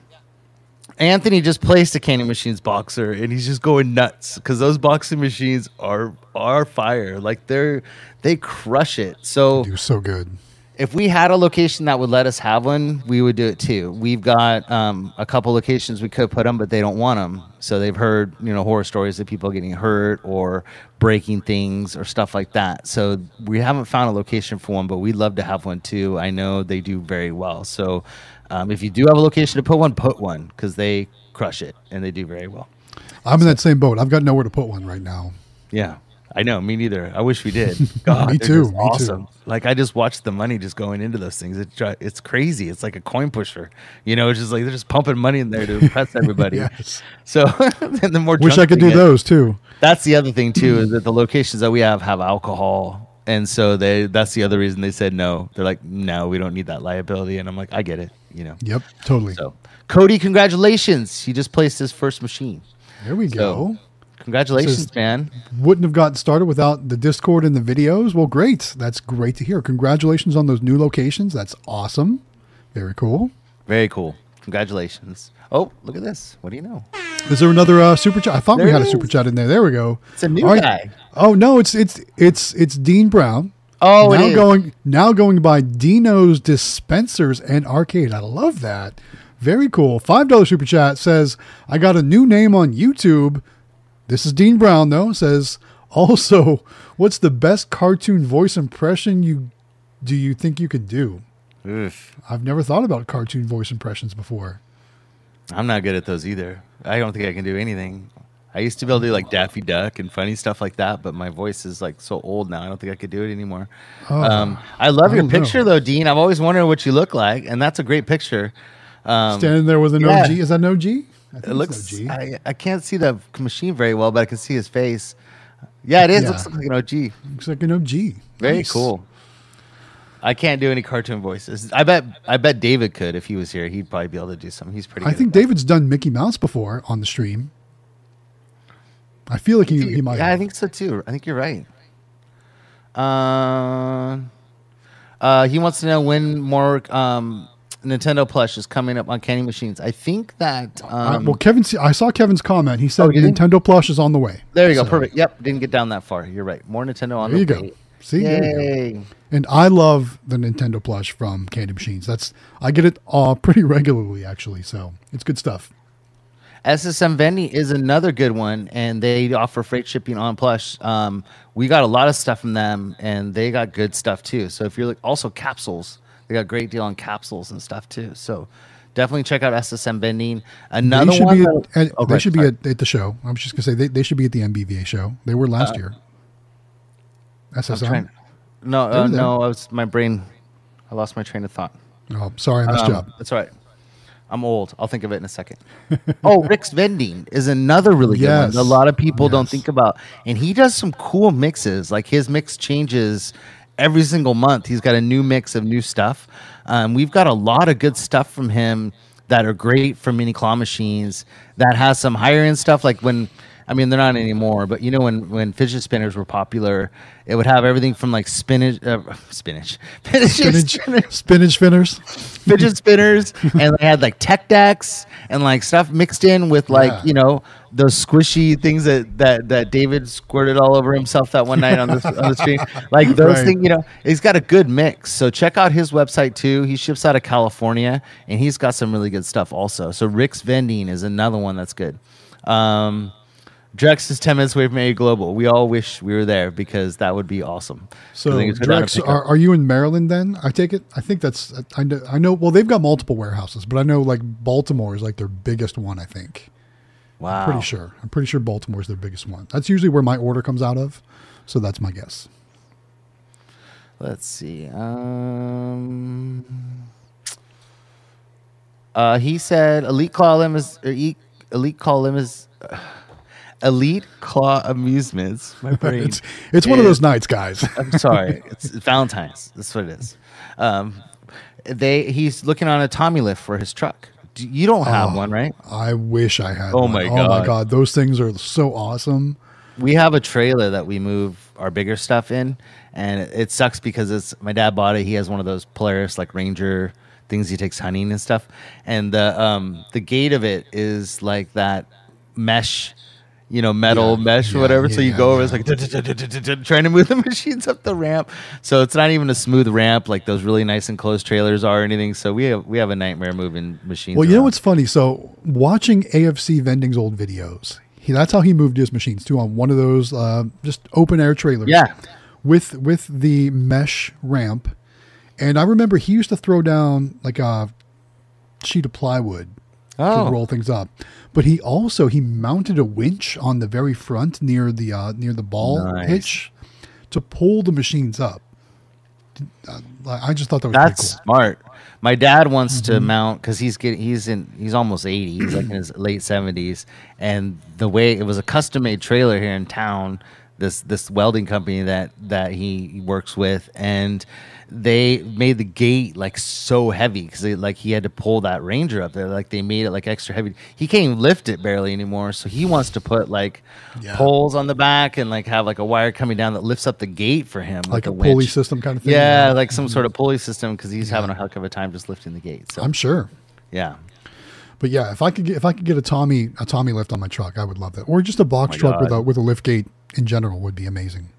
Anthony just placed a Candy Machines boxer, and he's just going nuts because those boxing machines are are fire. Like they're they crush it. So Do so good. If we had a location that would let us have one, we would do it too. We've got um, a couple locations we could put them, but they don't want them. So they've heard you know horror stories of people getting hurt or breaking things or stuff like that. So we haven't found a location for one, but we'd love to have one too. I know they do very well. So um, if you do have a location to put one, put one because they crush it and they do very well. I'm in that same boat. I've got nowhere to put one right now. Yeah. I know, me neither. I wish we did. God, Me too, me too. awesome. Like I just watched the money just going into those things. It's it's crazy. It's like a coin pusher. You know, it's just like they're just pumping money in there to impress everybody. Yes. So and the more Wish I could do get- those too. That's the other thing too is that the locations that we have have alcohol, and so they that's the other reason they said no. They're like, no, we don't need that liability, and I'm like, I get it. You know. Yep, totally. So Cody, congratulations! He just placed his first machine. there we So go. Congratulations, Says- man. Wouldn't have gotten started without the Discord and the videos. Well, great. That's great to hear. Congratulations on those new locations. That's awesome. Very cool. Very cool. Congratulations. Oh, look at this. What do you know? Is there another uh, super chat? I thought we There had a super chat in there. There we go. It's a new right. guy. Oh no, it's it's it's it's Dean Brown. Oh, it now is. going now going by Dino's Dispensers and Arcade. I love that. Very cool. Five dollar super chat says I got a new name on YouTube. This is Dean Brown though. Says also, what's the best cartoon voice impression you do you think you could do? Oof. I've never thought about cartoon voice impressions before. I'm not good at those either. I don't think I can do anything. I used to be able to do like Daffy Duck and funny stuff like that, but my voice is like so old now. I don't think I could do it anymore. Oh, um, I love I your don't know. picture though, Dean. I've always wondered what you look like, and that's a great picture. Um, Standing there with an yeah. OG. Is that an OG? It looks. OG. I, I can't see the machine very well, but I can see his face. Yeah, it is. Yeah. Looks like an OG. Looks like an OG. Very Nice. cool. I can't do any cartoon voices. I bet. I bet David could if he was here. He'd probably be able to do something. He's pretty. I think that. David's done Mickey Mouse before on the stream. I feel like he, he might. Yeah, I think so too. I think you're right. Uh, uh, he wants to know when more um, Nintendo plush is coming up on Candy Machines. I think that. Uh, Um, well, Kevin, I saw Kevin's comment. He said Oh. Nintendo Plush is on the way. there you go. So, Perfect. Yep. Didn't get down that far. You're right. More Nintendo on There you the go. way. See, there you go. Yay. And I love the Nintendo Plush from Candy Machines. That's I get it uh, pretty regularly actually. So it's good stuff. SSM Vending is another good one, and they offer freight shipping on plush. Um, we got a lot of stuff from them, and they got good stuff too. So if you're like also capsules, they got a great deal on capsules and stuff too. So definitely check out SSM Vending. Another they should one. be at, at- Oh, they right, should be at, at the show. I was just gonna say they, they should be at the NBVA show. They were last year. SSM. trying- No, uh, no, I was my brain. I lost my train of thought. Oh, sorry, I messed Um, you up. That's all right. I'm old. I'll think of it in a second. oh, Rick's Vending is another really good Yes. one. A lot of people don't think about, and he does some cool mixes. Like his mix changes every single month. He's got a new mix of new stuff. Um, we've got a lot of good stuff from him that are great for mini claw machines. That has some higher end stuff. Like when, I mean, they're not anymore, but you know when when fidget spinners were popular, it would have everything from like spinach, uh, spinach, Spinach, spinach spinners. fidget spinners. And they had like tech decks and like stuff mixed in with like Yeah. you know those squishy things that that that David squirted all over himself that one night on the on the stream like those Right. things you know he's got a good mix. So check out his website too. He ships out of California and he's got some really good stuff also. So Rick's Vending is another one that's good. Um Drex is 10 minutes away from A Global. We all wish we were there because that would be awesome. So, they could go down and Drex, are, are you in Maryland then? I take it. I think that's. I know. I know. Well, they've got multiple warehouses, but I know like Baltimore is like their biggest one. I think. wow. I'm pretty sure. I'm pretty sure Baltimore is their biggest one. That's usually where my order comes out of. So that's my guess. Let's see. Um, uh, he said Elite Call Lim is or E- Elite Call Lim is Elite Claw Amusements. My brain. It's it's one of those nights, guys. I'm sorry. It's Valentine's. That's what it is. Um, they he's looking on a Tommy lift for his truck. You don't have Oh. one, right? I wish I had. Oh one. my god! Oh my God. Those things are so awesome. we have a trailer that we move our bigger stuff in, and it, it sucks because it's my dad bought it. He has one of those Polaris like Ranger things he takes hunting and stuff, and the um the gate of it is like that mesh. You know, metal Yeah, mesh or yeah, whatever. so you yeah, go over, yeah. it's like trying to move the machines up the ramp. So it's not even a smooth ramp like those really nice enclosed trailers are or anything. So we have we have a nightmare moving machines. Well, you know what's funny? So watching AFC Vending's old videos, he, that's how he moved his machines too on one of those uh, just open air trailers. Yeah. with with the mesh ramp, and I remember he used to throw down like a sheet of plywood Oh. to roll things up. But he also he mounted a winch on the very front near the uh, near the ball Nice. hitch to pull the machines up. Uh, I just thought that was That's cool. smart. My dad wants Mm-hmm. to mount because he's getting he's in he's almost eighty. He's like in his late seventies, and the way it was a custom made trailer here in town. This this welding company that that he works with, and they made the gate like so heavy because like he had to pull that Ranger up there. Like they made it like extra heavy. He can't even lift it barely anymore. So he wants to put like Yeah. poles on the back and like have like a wire coming down that lifts up the gate for him, Like with a the pulley system kind of thing. Yeah, like some mm-hmm. sort of pulley system because he's having a heck of a time just lifting the gate. So I'm sure. yeah, But yeah, if I could get if I could get a Tommy a Tommy lift on my truck, I would love that. Or just a box oh my truck with a with a lift gate in general would be amazing.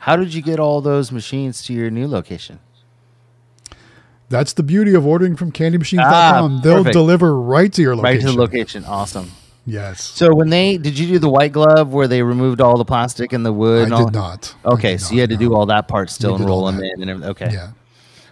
How did you get all those machines to your new location? That's the beauty of ordering from candymachines.com. Ah, They'll perfect. deliver right to your location. Right to the location. Awesome. Yes. So when they did you do the white glove where they removed all the plastic and the wood? I and all? did not. Okay, did so not, you had to do all that part still We and roll them in and everything. Okay. Yeah.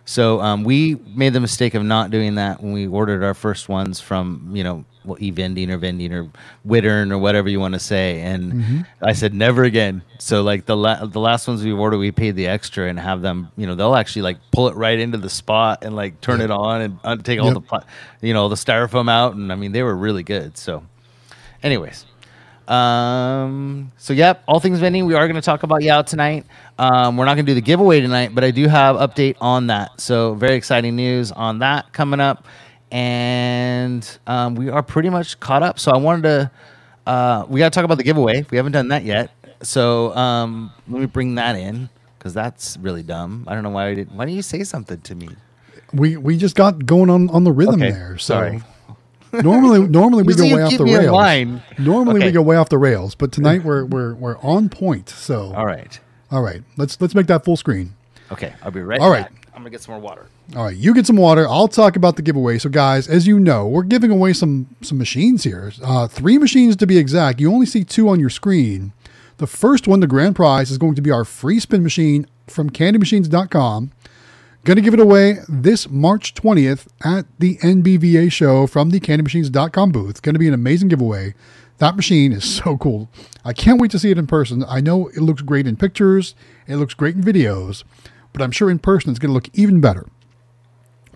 So um, we made the mistake of not doing that when we ordered our first ones from you know e-vending or vending or Wittern or whatever you want to say, and Mm-hmm. I said never again. So like the la- the last ones we ordered, we paid the extra and have them. You know they'll actually like pull it right into the spot and like turn it on and uh, take all Yep. the pla- you know the styrofoam out, and I mean they were really good. So, anyways. Um. So, yep. All things vending. We are going to talk about YEOW tonight. Um. We're not going to do the giveaway tonight, but I do have update on that. So, very exciting news on that coming up, and um, we are pretty much caught up. So, I wanted to. Uh, we got to talk about the giveaway. We haven't done that yet. So, um, let me bring that in because that's really dumb. I don't know why I didn't. Why didn't you say something to me? We we just got going on on the rhythm Okay, there. So sorry. normally normally we go way off the rails. line. Normally Okay. we go way off the rails, but tonight we're we're we're on point. So All right. all right, let's let's make that full screen. Okay. I'll be right. All right. back. I'm gonna get some more water. All right, you get some water. I'll talk about the giveaway. So, guys, as you know, we're giving away some some machines here. Uh, three machines to be exact. You only see two on your screen. The first one, the grand prize, is going to be our free spin machine from CandyMachines.com. Going to give it away this March 20th at the NBVA show from the CandyMachines.com booth. Going to be an amazing giveaway. That machine is so cool. I can't wait to see it in person. I know it looks great in pictures, it looks great in videos, but I'm sure in person it's going to look even better.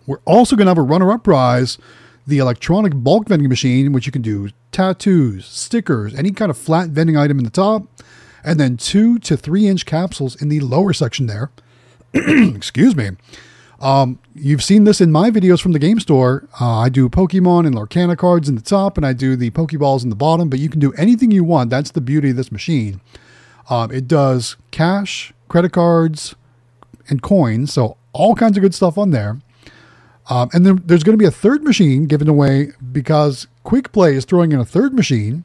We're also going to have a runner up prize the electronic bulk vending machine, which you can do tattoos, stickers, any kind of flat vending item in the top, and then two to three inch capsules in the lower section there. Excuse me. Um, you've seen this in my videos from the game store. Uh, I do Pokemon and Lorcana cards in the top, and I do the Pokeballs in the bottom, but you can do anything you want. That's the beauty of this machine. Um, it does cash, credit cards, and coins, so all kinds of good stuff on there. Um, and then there's going to be a third machine given away because Quick Play is throwing in a third machine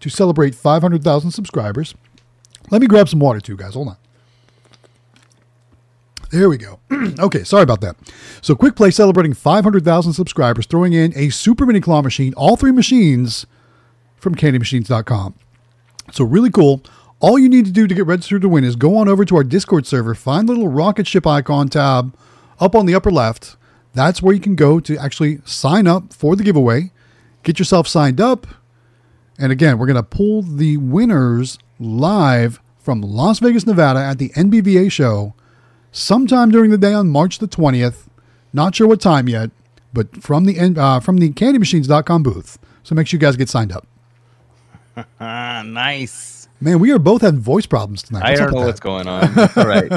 to celebrate 500,000 subscribers. Let me grab some water too, guys. Hold on. There we go. okay, sorry about that. So, Quick Play celebrating 500,000 subscribers, throwing in a Super Mini Claw machine, all three machines from CandyMachines.com. So, really cool. All you need to do to get registered to win is go on over to our Discord server, find the little rocket ship icon tab up on the upper left. That's where you can go to actually sign up for the giveaway, get yourself signed up. And again, we're going to pull the winners live from Las Vegas, Nevada at the NBVA show sometime during the day on March the 20th. Not sure what time yet, but from the uh, from the candymachines.com booth. So make sure you guys get signed up. Nice. Man, we are both having voice problems tonight. I don't know what's going on. All right.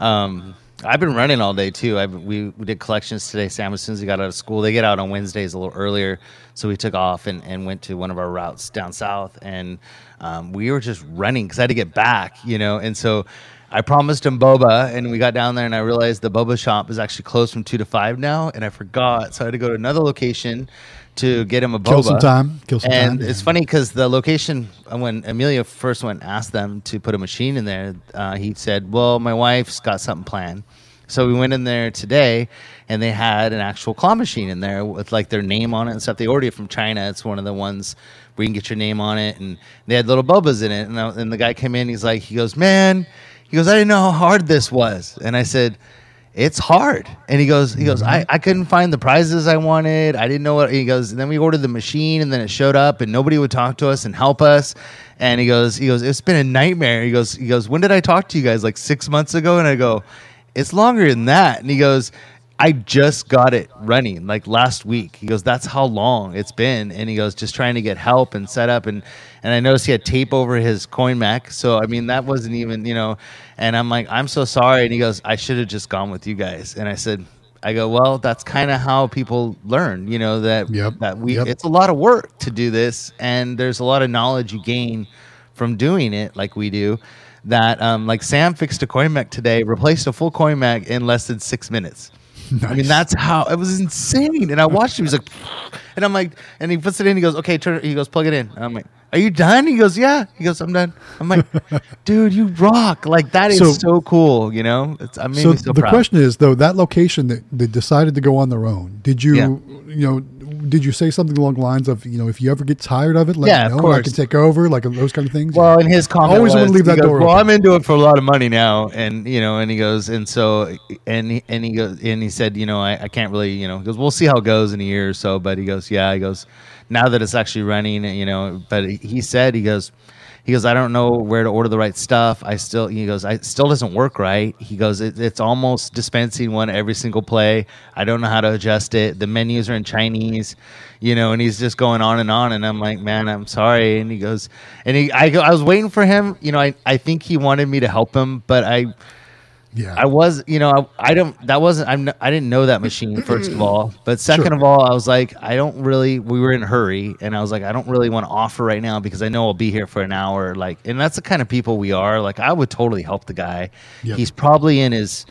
Um, I've been running all day too. I we, we did collections today. Sam, as soon as he got out of school, they get out on Wednesdays a little earlier, so we took off and, and went to one of our routes down south, and um, we were just running because I had to get back, you know, and so. I promised him boba, and we got down there, and I realized the boba shop is actually closed from two to five now, and I forgot, so I had to go to another location to get him a boba. Kill some time. Kill some and time. it's funny because the location uh, when Emelia first went and asked them to put a machine in there, uh, he said, "Well, my wife's got something planned." So we went in there today, and they had an actual claw machine in there with like their name on it and stuff. They ordered it from China. It's one of the ones where you can get your name on it, and they had little bobas in it. And, I, and the guy came in, he's like, he goes, "Man," he goes, "I didn't know how hard this was," and I said it's hard. And he goes, he goes, I, mm-hmm. I couldn't find the prizes I wanted. I didn't know what he goes. And then we ordered the machine and then it showed up and nobody would talk to us and help us. And he goes, he goes, it's been a nightmare. He goes, he goes, when did I talk to you guys? Like six months ago? And I go, it's longer than that. And he goes, I just got it running like last week. He goes, that's how long it's been. And he goes, just trying to get help and set up. And, and I noticed he had tape over his coin mech. So, I mean, that wasn't even, you know, and I'm like, I'm so sorry. And he goes, I should have just gone with you guys. And I said, I go, well, that's kind of how people learn, you know, that, Yep, that we, yep. it's a lot of work to do this. And there's a lot of knowledge you gain from doing it like we do. That, um, like Sam fixed a coin mech today, replaced a full coin mech in less than six minutes. I mean, that's how it was insane. And I watched him. He's like, and I'm like, and he puts it in. He goes, okay, turn. He goes, plug it in. And I'm like, are you done? He goes, yeah. He goes, I'm done. I'm like, dude, you rock. Like that is So- so, cool. You know, it's I made so so the proud. question is though that location that they decided to go on their own did you Yeah. you know did you say something along the lines of you know if you ever get tired of it let Yeah, me know i can take over like those kind of things Well, and his comment I Always wanna leave that goes, door Well, open." I'm into it for a lot of money now, and you know, and he goes, and so, and he, and he goes, and he said, you know, I, I can't really, you know, he goes, we'll see how it goes in a year or so, but he goes, yeah, he goes, now that it's actually running, you know, but he said, he goes. He goes, I don't know where to order the right stuff. I still, he goes, I still doesn't work right. He goes, it, it's almost dispensing one every single play. I don't know how to adjust it. The menus are in Chinese, you know, and he's just going on and on. And I'm like, man, I'm sorry. And he goes, and he, I, I was waiting for him. You know, I, I think he wanted me to help him, but I, yeah I was, you know, I, I don't, that wasn't, I'm, I didn't know that machine, first of all. But second Sure. of all, I was like, I don't really, we were in a hurry. And I was like, I don't really want to offer right now because I know I'll be here for an hour. Like, and that's the kind of people we are. Like, I would totally help the guy. Yep. He's probably in his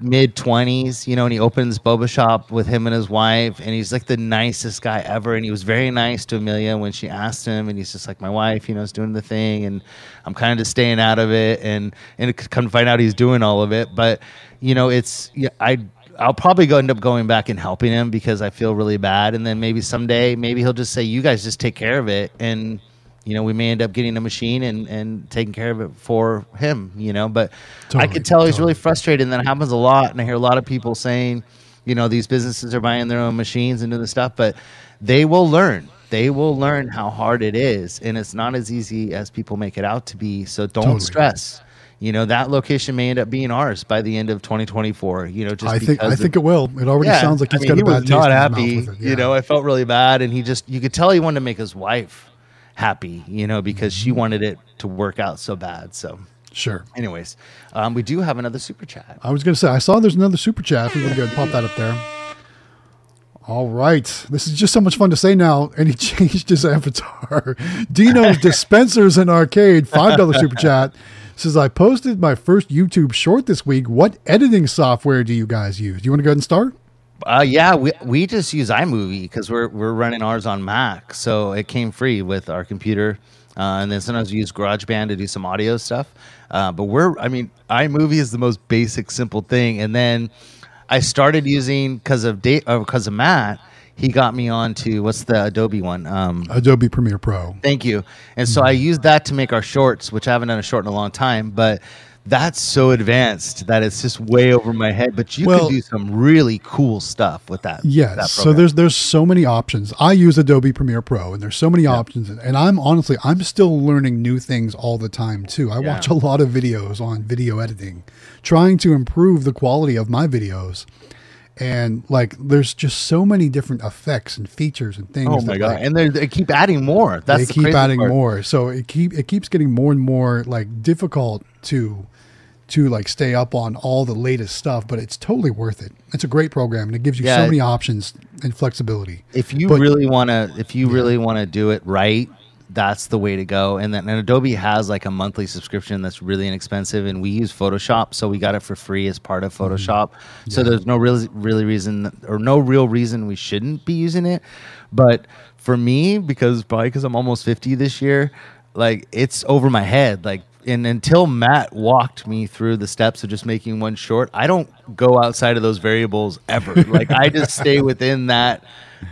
mid 20s, you know, and he opens Boba Shop with him and his wife. And he's like the nicest guy ever. And he was very nice to Emelia when she asked him. And he's just like, my wife, you know, is doing the thing. And I'm kind of just staying out of it. And, and come to find out he's doing all of it. But, you know, it's, I, I'll probably go end up going back and helping him because I feel really bad. And then maybe someday, maybe he'll just say, you guys just take care of it. And, you know, we may end up getting a machine and, and taking care of it for him, you know, but I Totally, could tell he's really frustrated and that happens a lot. And I hear a lot of people saying, you know, these businesses are buying their own machines and doing this stuff, but they will learn. They will learn how hard it is. And it's not as easy as people make it out to be. So don't Totally. stress. You know, that location may end up being ours by the end of 2024. You know, just i think i think it will it already sounds like I he's mean, got a bad was taste not happy. it. You know, I felt really bad, and he just you could tell he wanted to make his wife happy. You know, because Mm-hmm. she wanted it to work out so bad. So, sure anyways, um, we do have another super chat. I was going to say, I saw there's another super chat. If we want to go ahead and pop that up there. All right. This is just so much fun to say now. And he changed his avatar. Dino's Dispensers and Arcade, $5 super chat. Says, I posted my first YouTube short this week. What editing software do you guys use? Do you want to go ahead and start? Uh, yeah, we, we just use iMovie because we're we're running ours on Mac, so it came free with our computer. Uh, and then sometimes we use GarageBand to do some audio stuff. Uh, but we're, I mean, iMovie is the most basic, simple thing. And then I started using because of date, because of Matt. He got me on to what's the Adobe one? Um, Adobe Premiere Pro. Thank you. And so I used that to make our shorts, which I haven't done a short in a long time, but that's so advanced that it's just way over my head. But you Well- can do some really cool stuff with that. Yes. that so there's there's so many options. I use Adobe Premiere Pro, and there's so many options. And I'm honestly, I'm still learning new things all the time too. I Yeah. watch a lot of videos on video editing, trying to improve the quality of my videos. And like, there's just so many different effects and features and things. Oh my god! like, and they they keep adding more. That's they the keep adding part. more. So it keep it keeps getting more and more like difficult to to like stay up on all the latest stuff, but it's totally worth it. It's a great program and it gives you Yeah. so many options and flexibility. if you But- really want to if you really want to do it right that's the way to go. And then and adobe has like a monthly subscription that's really inexpensive and we use photoshop so we got it for free as part of Mm-hmm. photoshop. So there's no really really reason or no real reason we shouldn't be using it. But for me because probably because i'm almost 50 this year like it's over my head. Like and until matt walked me through the steps of just making one short i don't go outside of those variables ever. Like i just stay within that.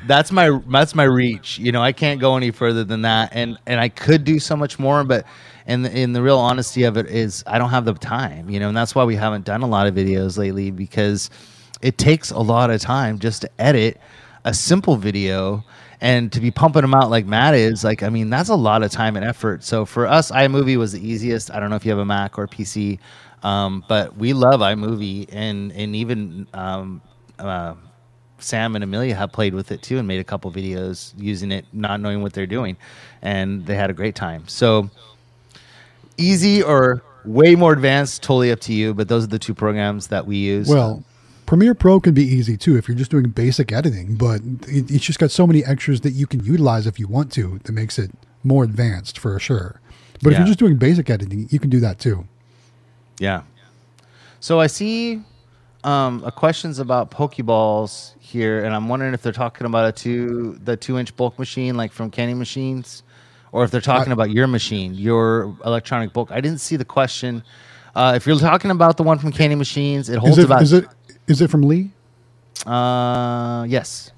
That's my that's my reach you know i can't go any further than that. And and i could do so much more but and the, and the real honesty of it is i don't have the time you know and that's why we haven't done a lot of videos lately because it takes a lot of time just to edit a simple video and to be pumping them out like Matt is like I mean that's a lot of time and effort. So for us, iMovie was the easiest. I don't know if you have a Mac or PC, um, but we love iMovie and and even um, uh, Sam and Emelia have played with it too and made a couple videos using it, not knowing what they're doing, and they had a great time. So easy or way more advanced, totally up to you. But those are the two programs that we use. Well, Premiere Pro can be easy too if you're just doing basic editing, but it, it's just got so many extras that you can utilize if you want to that makes it more advanced for sure. But if you're just doing basic editing, you can do that too. Yeah. So I see um, a questions about Pokeballs here, and I'm wondering if they're talking about a two the two inch bulk machine like from Candy Machines, or if they're talking I- about your machine, your electronic bulk. I didn't see the question. Uh, if you're talking about the one from Candy Machines, it holds Is it, about is it is it from Lee? uh, yes.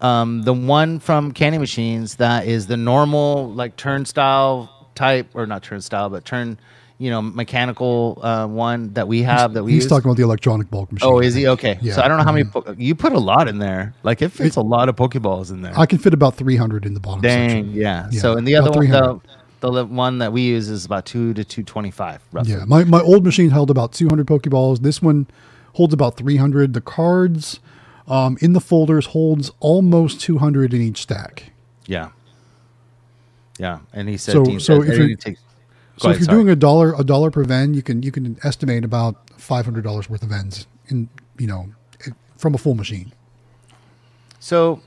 Um, the one from Candy Machines that is the normal like turnstile type, or not turnstile, but turn, you know, mechanical uh, one that we have that we He's use. talking about the electronic bulk machine. oh, is he okay? Yeah. So I don't know how many Mhm. po- you put a lot in there. Like it fits a lot of Pokeballs in there. I can fit about 300 in the bottom Dang, section. yeah. Yeah, So and the other one, 300. the, the one that we use is about two to two twenty five, roughly. Yeah, my, my old machine held about 200 Pokeballs. This one holds about 300. The cards um, in the folders holds almost 200 in each stack. Yeah. Yeah, and he said, So- Dean so said- if you're- he takes- So Go if you're sorry. doing a dollar a dollar per ven, you can you can estimate about five hundred dollars worth of ends in you know from a full machine. So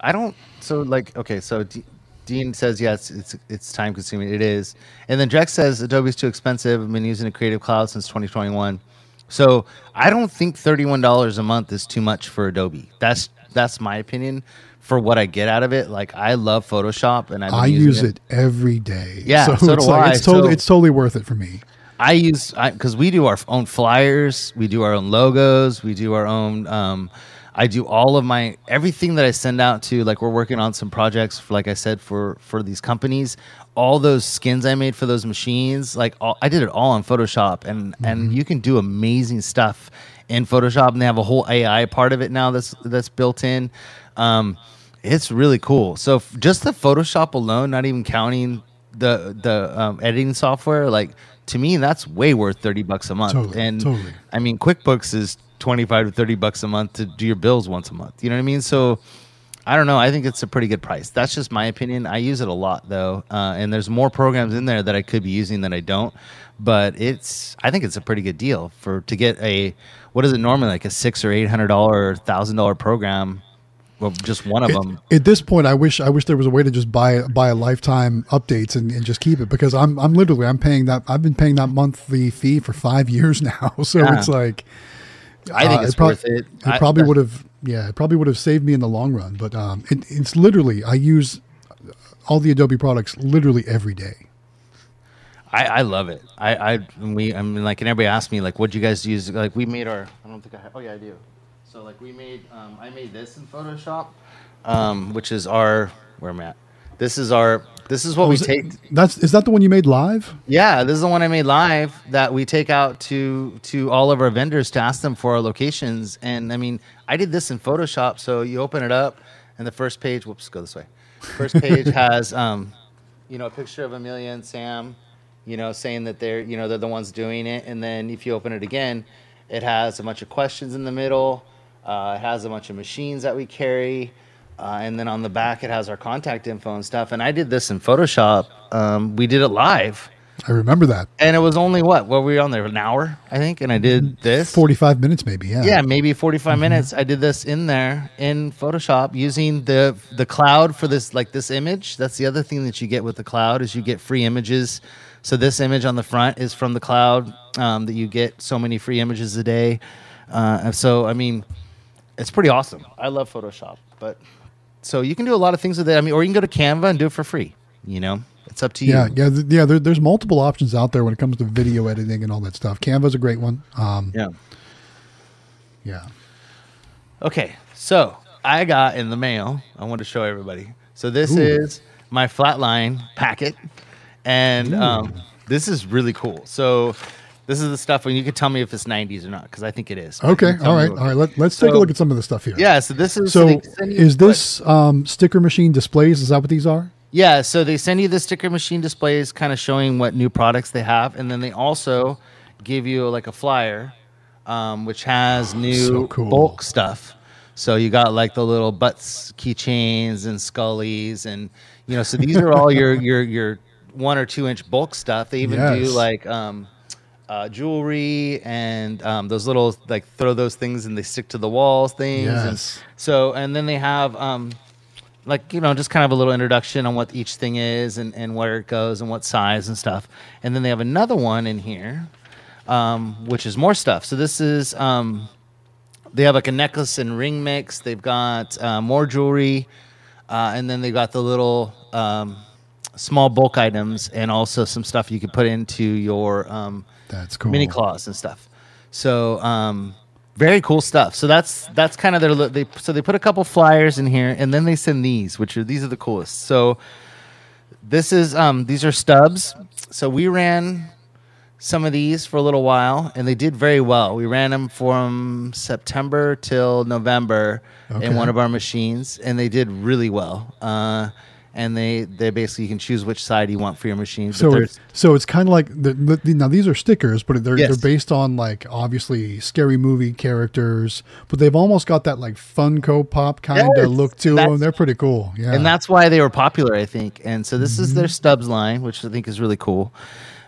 I don't. So like, okay. So D- Dean says yes. It's it's time consuming. It is. And then Drex says Adobe's too expensive. I've been using a Creative Cloud since 2021. So I don't think thirty-one dollars a month is too much for Adobe. That's that's my opinion for what I get out of it. Like I love Photoshop, and I using use it. every day. Yeah, so it's do like it's totally So- it's totally worth it for me. I use I because we do our own flyers, we do our own logos, we do our own. Um, I do all of my everything that I send out to. Like we're working on some projects, for, like I said, for for these companies. All those skins I made for those machines, like all, I did it all on Photoshop, and and you can do amazing stuff in Photoshop, and they have a whole AI part of it now that's that's built in. Um, it's really cool. So f- just the Photoshop alone, not even counting the the um, editing software, like to me, that's way worth thirty bucks a month. Totally, and totally. I mean, QuickBooks is twenty five to thirty bucks a month to do your bills once a month. You know what I mean? So I don't know. I think it's a pretty good price. That's just my opinion. I use it a lot though, uh, and there's more programs in there that I could be using that I don't. But it's I think it's a pretty good deal for to get a what is it normally like a six or eight hundred dollar thousand dollar program. Well, just one of At- them. At this point, I wish I wish there was a way to just buy buy a lifetime updates and, and just keep it because I'm I'm literally I'm paying that I've been paying that monthly fee for five years now. So Yeah. it's like I think uh, it's prob- worth it. It I- probably would have yeah, it probably would have saved me in the long run. But um, it, it's literally I use all the Adobe products literally every day. I, I love it. I, I we I mean like and everybody asked me like what do you guys use like we made our I don't think I have, oh yeah I do. So like we made um, I made this in Photoshop, um, which is our where am I at? This is our this is what we Is it- take. That's is that the one you made live? Yeah, this is the one I made live that we take out to to all of our vendors to ask them for our locations. And I mean, I did this in Photoshop, so you open it up, and the first page. Whoops, go this way. First page has, um, you know, a picture of Emelia and Sam, you know, saying that they're you know they're the ones doing it. And then if you open it again, it has a bunch of questions in the middle. Uh, it has a bunch of machines that we carry. Uh, and then on the back, it has our contact info and stuff. And I did this in Photoshop. Um, we did it live. I remember that. and it was only what? What were we on there? An hour, I think. And I did this. 45 minutes, maybe. Yeah. yeah, maybe 45 minutes. I did this in there in Photoshop using the the cloud for this like this image. That's the other thing that you get with the cloud is you get free images. So this image on the front is from the cloud um, that you get so many free images a day. Uh, and so I mean, it's pretty awesome. I love Photoshop, but so you can do a lot of things with it. I mean, or you can go to Canva and do it for free. You know, it's up to you. Yeah, yeah, th- yeah. There, there's multiple options out there when it comes to video editing and all that stuff. Canva's a great one. Um, yeah. yeah. Okay, so I got in the mail. I want to show everybody. So this Ooh. is my flatline packet, and um, this is really cool. So this is the stuff when you can tell me if it's 90s or not because I think it is. Okay. You can tell All right. All right. Let, let's take a look at some of the stuff here. Yeah. So this is So, they send you- is this um, sticker machine displays? Is that what these are? Yeah, so they send you the sticker machine displays kind of showing what new products they have and then they also give you like a flyer um, which has new So cool. bulk stuff. So you got like the little butts keychains and scullies and you know so these are all your your your 1 or 2 inch bulk stuff. They even do like um uh, jewelry and um, those little like throw those things and they stick to the walls things. And Yes. so and then they have um, like you know just kind of a little introduction on what each thing is and, and where it goes and what size and stuff. And then they have another one in here, um, which is more stuff. So this is um, they have like a necklace and ring mix. They've got uh, more jewelry, uh, and then they've got the little um, small bulk items and also some stuff you could put into your um, That's cool. mini claws and stuff. So um, very cool stuff. So that's that's kind of their li- they so they put a couple flyers in here and then they send these, which are these are the coolest. So this is um these are stubs. So we ran some of these for a little while and they did very well. We ran them from September till November in one of our machines and they did really well. Uh, and they, they basically you can choose which side you want for your machine. So it's, so it's kind of like the, the, now these are stickers, but they're Yes. they're based on like obviously scary movie characters, but they've almost got that like Funko Pop kind Yes, of look to them. They're pretty cool. Yeah, and that's why they were popular, I think. And so this is their mm-hmm. Stubbs line, which I think is really cool.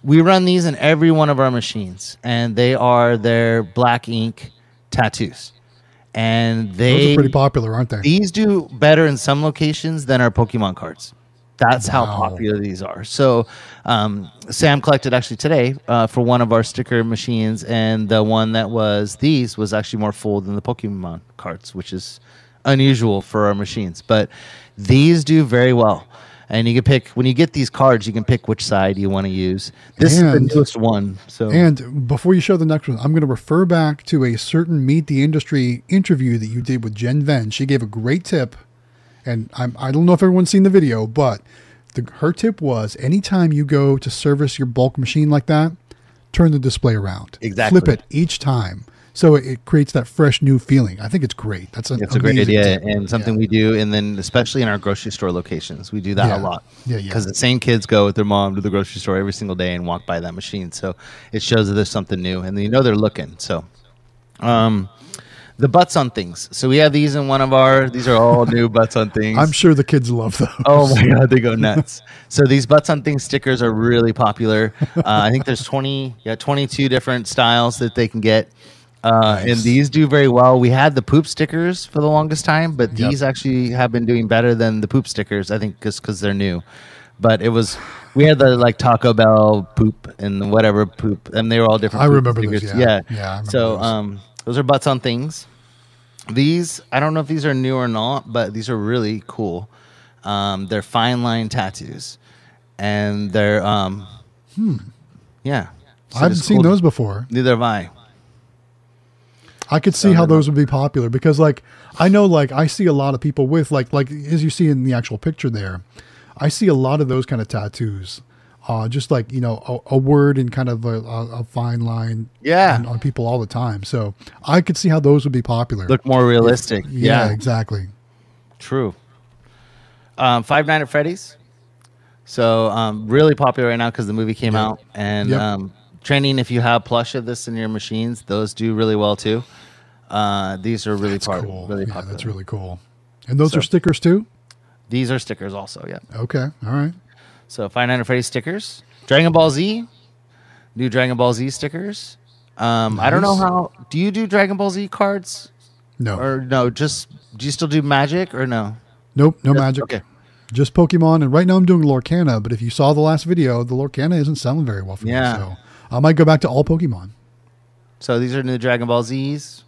We run these in every one of our machines, and they are their black ink tattoos. And those they are pretty popular, aren't they? these do better in some locations than our Pokemon cards. That's how popular these are. So, um, Sam collected actually today uh, for one of our sticker machines, and the one that was these was actually more full than the Pokemon cards, which is unusual for our machines. But these do very well. And you can pick when you get these cards, you can pick which side you want to use. This And- is the newest one. So And before you show the next one, I'm going to refer back to a certain Meet the Industry interview that you did with Jen Ven. She gave a great tip, and I'm, I don't know if everyone's seen the video, but the, her tip was anytime you go to service your bulk machine like that, turn the display around. Exactly. Flip it each time. So it, it creates that fresh new feeling. I think it's great. That's an It's a great idea tip. and something Yeah. we do. And then, especially in our grocery store locations, we do that Yeah. a lot. Yeah, yeah. Because the same kids go with their mom to the grocery store every single day and walk by that machine. So it shows that there's something new and you know they're looking. So, um, the butts on things. So we have these in one of our, these are all new butts on things. I'm sure the kids love those. Oh my god, they go nuts. so these butts on things stickers are really popular. Uh, I think there's 20, yeah, 22 different styles that they can get. Uh, And these do very well. We had the poop stickers for the longest time, but Yep. these actually have been doing better than the poop stickers. I think just because they're new. But it was we had the like Taco Bell poop and whatever poop, and they were all different. I remember those, stickers. yeah. Yeah, I so those. um, those are butts on things. These I don't know if these are new or not, but these are really cool. Um, they're fine line tattoos, and they're um, hmm. yeah. So. I haven't seen cool. those before. Neither have I. I could see how those would be popular because, like, I know, like, I see a lot of people with, like, like as you see in the actual picture there, I see a lot of those kind of tattoos. Uh, just like you know, a, a word and kind of a, a, fine line, Yeah. on, on people all the time. So I could see how those would be popular. Look more realistic. yeah, yeah. exactly. True. Um, Five Nights at Freddy's. So um, really popular right now because the movie came out, and Yep. um, training if you have plush of this in your machines, those do really well too. Uh, these are really That's part, cool. really yeah, that's really cool. And those So- are stickers too. These are stickers also. Yeah. Okay, all right. So Five Nights at Freddy's stickers, Dragon Ball Z, new Dragon Ball Z stickers. Um, I don't know how. Do you do Dragon Ball Z cards No, or no? Just do you still do Magic or no? nope, no magic. Okay. Just Pokemon. And right now I'm doing Lorcana, but if you saw the last video, the Lorcana isn't selling very well for Yeah. me. So I might go back to all Pokemon. So these are new Dragon Ball Zs.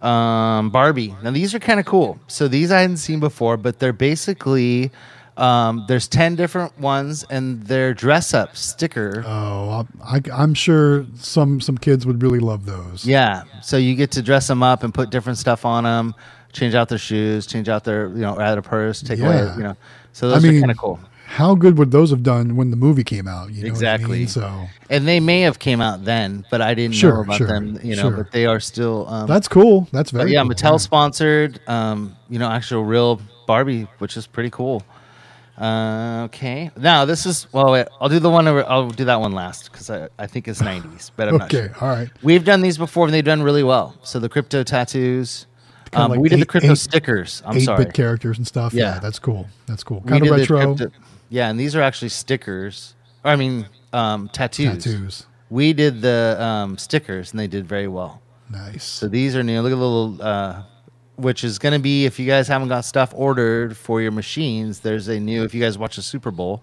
Um, Barbie. Now these are kind of cool. So these I hadn't seen before, but they're basically um, there's ten different ones, and they're dress up sticker. Oh, I, I'm sure some some kids would really love those. Yeah. So you get to dress them up and put different stuff on them, change out their shoes, change out their you know add a purse, take away you know. So those I are kind of cool. How good would those have done when the movie came out? You know what I Exactly. mean? So And they may have came out then, but I didn't Sure, know about sure, them. You know, sure. but they are still. Um, that's cool. That's very yeah, cool. Mattel sponsored. Um, you know, actual real Barbie, which is pretty cool. Uh, okay, now this is well. Wait, I'll do the one. over- I'll do that one last because I, I think it's '90s, but I'm not Okay, sure. all right. We've done these before and they've done really well. So the crypto tattoos. Um, like we did the crypto eight- stickers. I'm Eight sorry. bit characters and stuff. Yeah. Yeah. that's cool. That's cool. We Kind of retro crypto- yeah, and these are actually stickers. Or, I mean, um, tattoos. tattoos. We did the um, stickers and they did very well. Nice. So these are new. Look at the little, uh, which is going to be if you guys haven't got stuff ordered for your machines. There's a new. If you guys watch the Super Bowl,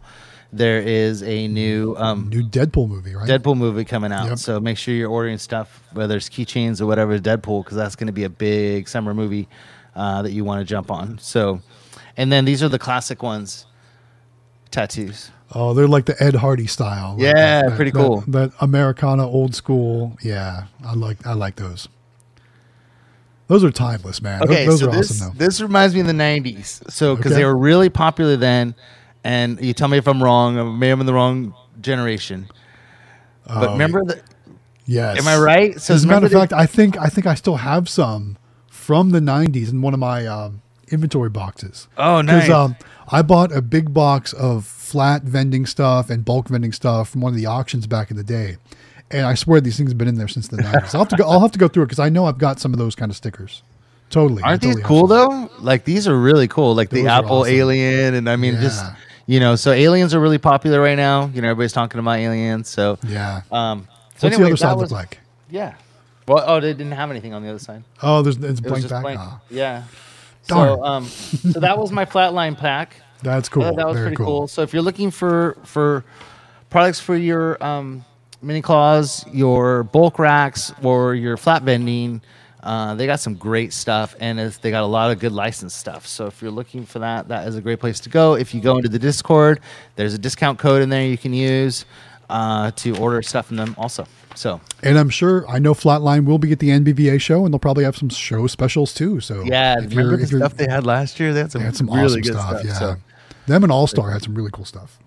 there is a new um, New Deadpool movie, right? Deadpool movie coming out. Yep. So make sure you're ordering stuff, whether it's keychains or whatever, Deadpool, because that's going to be a big summer movie uh, that you want to jump on. So, and then these are the classic ones, tattoos. Oh, they're like the Ed Hardy style. like Yeah, that- pretty that- cool. That Americana old school. Yeah, I like I like those. Those are timeless, man. Okay, those so are this, awesome though. this reminds me of the '90s. So because Okay. they were really popular then, and you tell me if I'm wrong. I may have in the wrong generation. But Oh, remember the Yes. Am I right? So As a matter of fact, I think I think I still have some from the '90s in one of my um, inventory boxes. Oh, nice. um, I bought a big box of flat vending stuff and bulk vending stuff from one of the auctions back in the day, and I swear these things have been in there since the '90s. I'll have to go. I'll have to go through it because I know I've got some of those kind of stickers. Totally. Aren't these totally have cool though? Like these are really cool. Like Those the Apple awesome. Alien, and I mean just you know, so aliens are really popular right now. You know, everybody's talking about aliens. So Yeah. um, so What's anyway, the other side was- look like? Yeah. Well, oh, they didn't have anything on the other side. Oh, there's it's It blank back. blank. Ah, Yeah. Darn. So um, so that was my flatline pack. that's cool. That, that was Very pretty cool. So if you're looking for for products for your um, mini claws, your bulk racks, or your flat vending, uh, they got some great stuff, and they got a lot of good licensed stuff. So if you're looking for that, that is a great place to go. If you go into the Discord, there's a discount code in there you can use uh, to order stuff from them also. So And I'm sure I know Flatline will be at the NBVA show, and they'll probably have some show specials too. So yeah, if remember the stuff they had last year? They had some, They had some really awesome good stuff. stuff. Yeah. So, Them and All Star had some really cool stuff.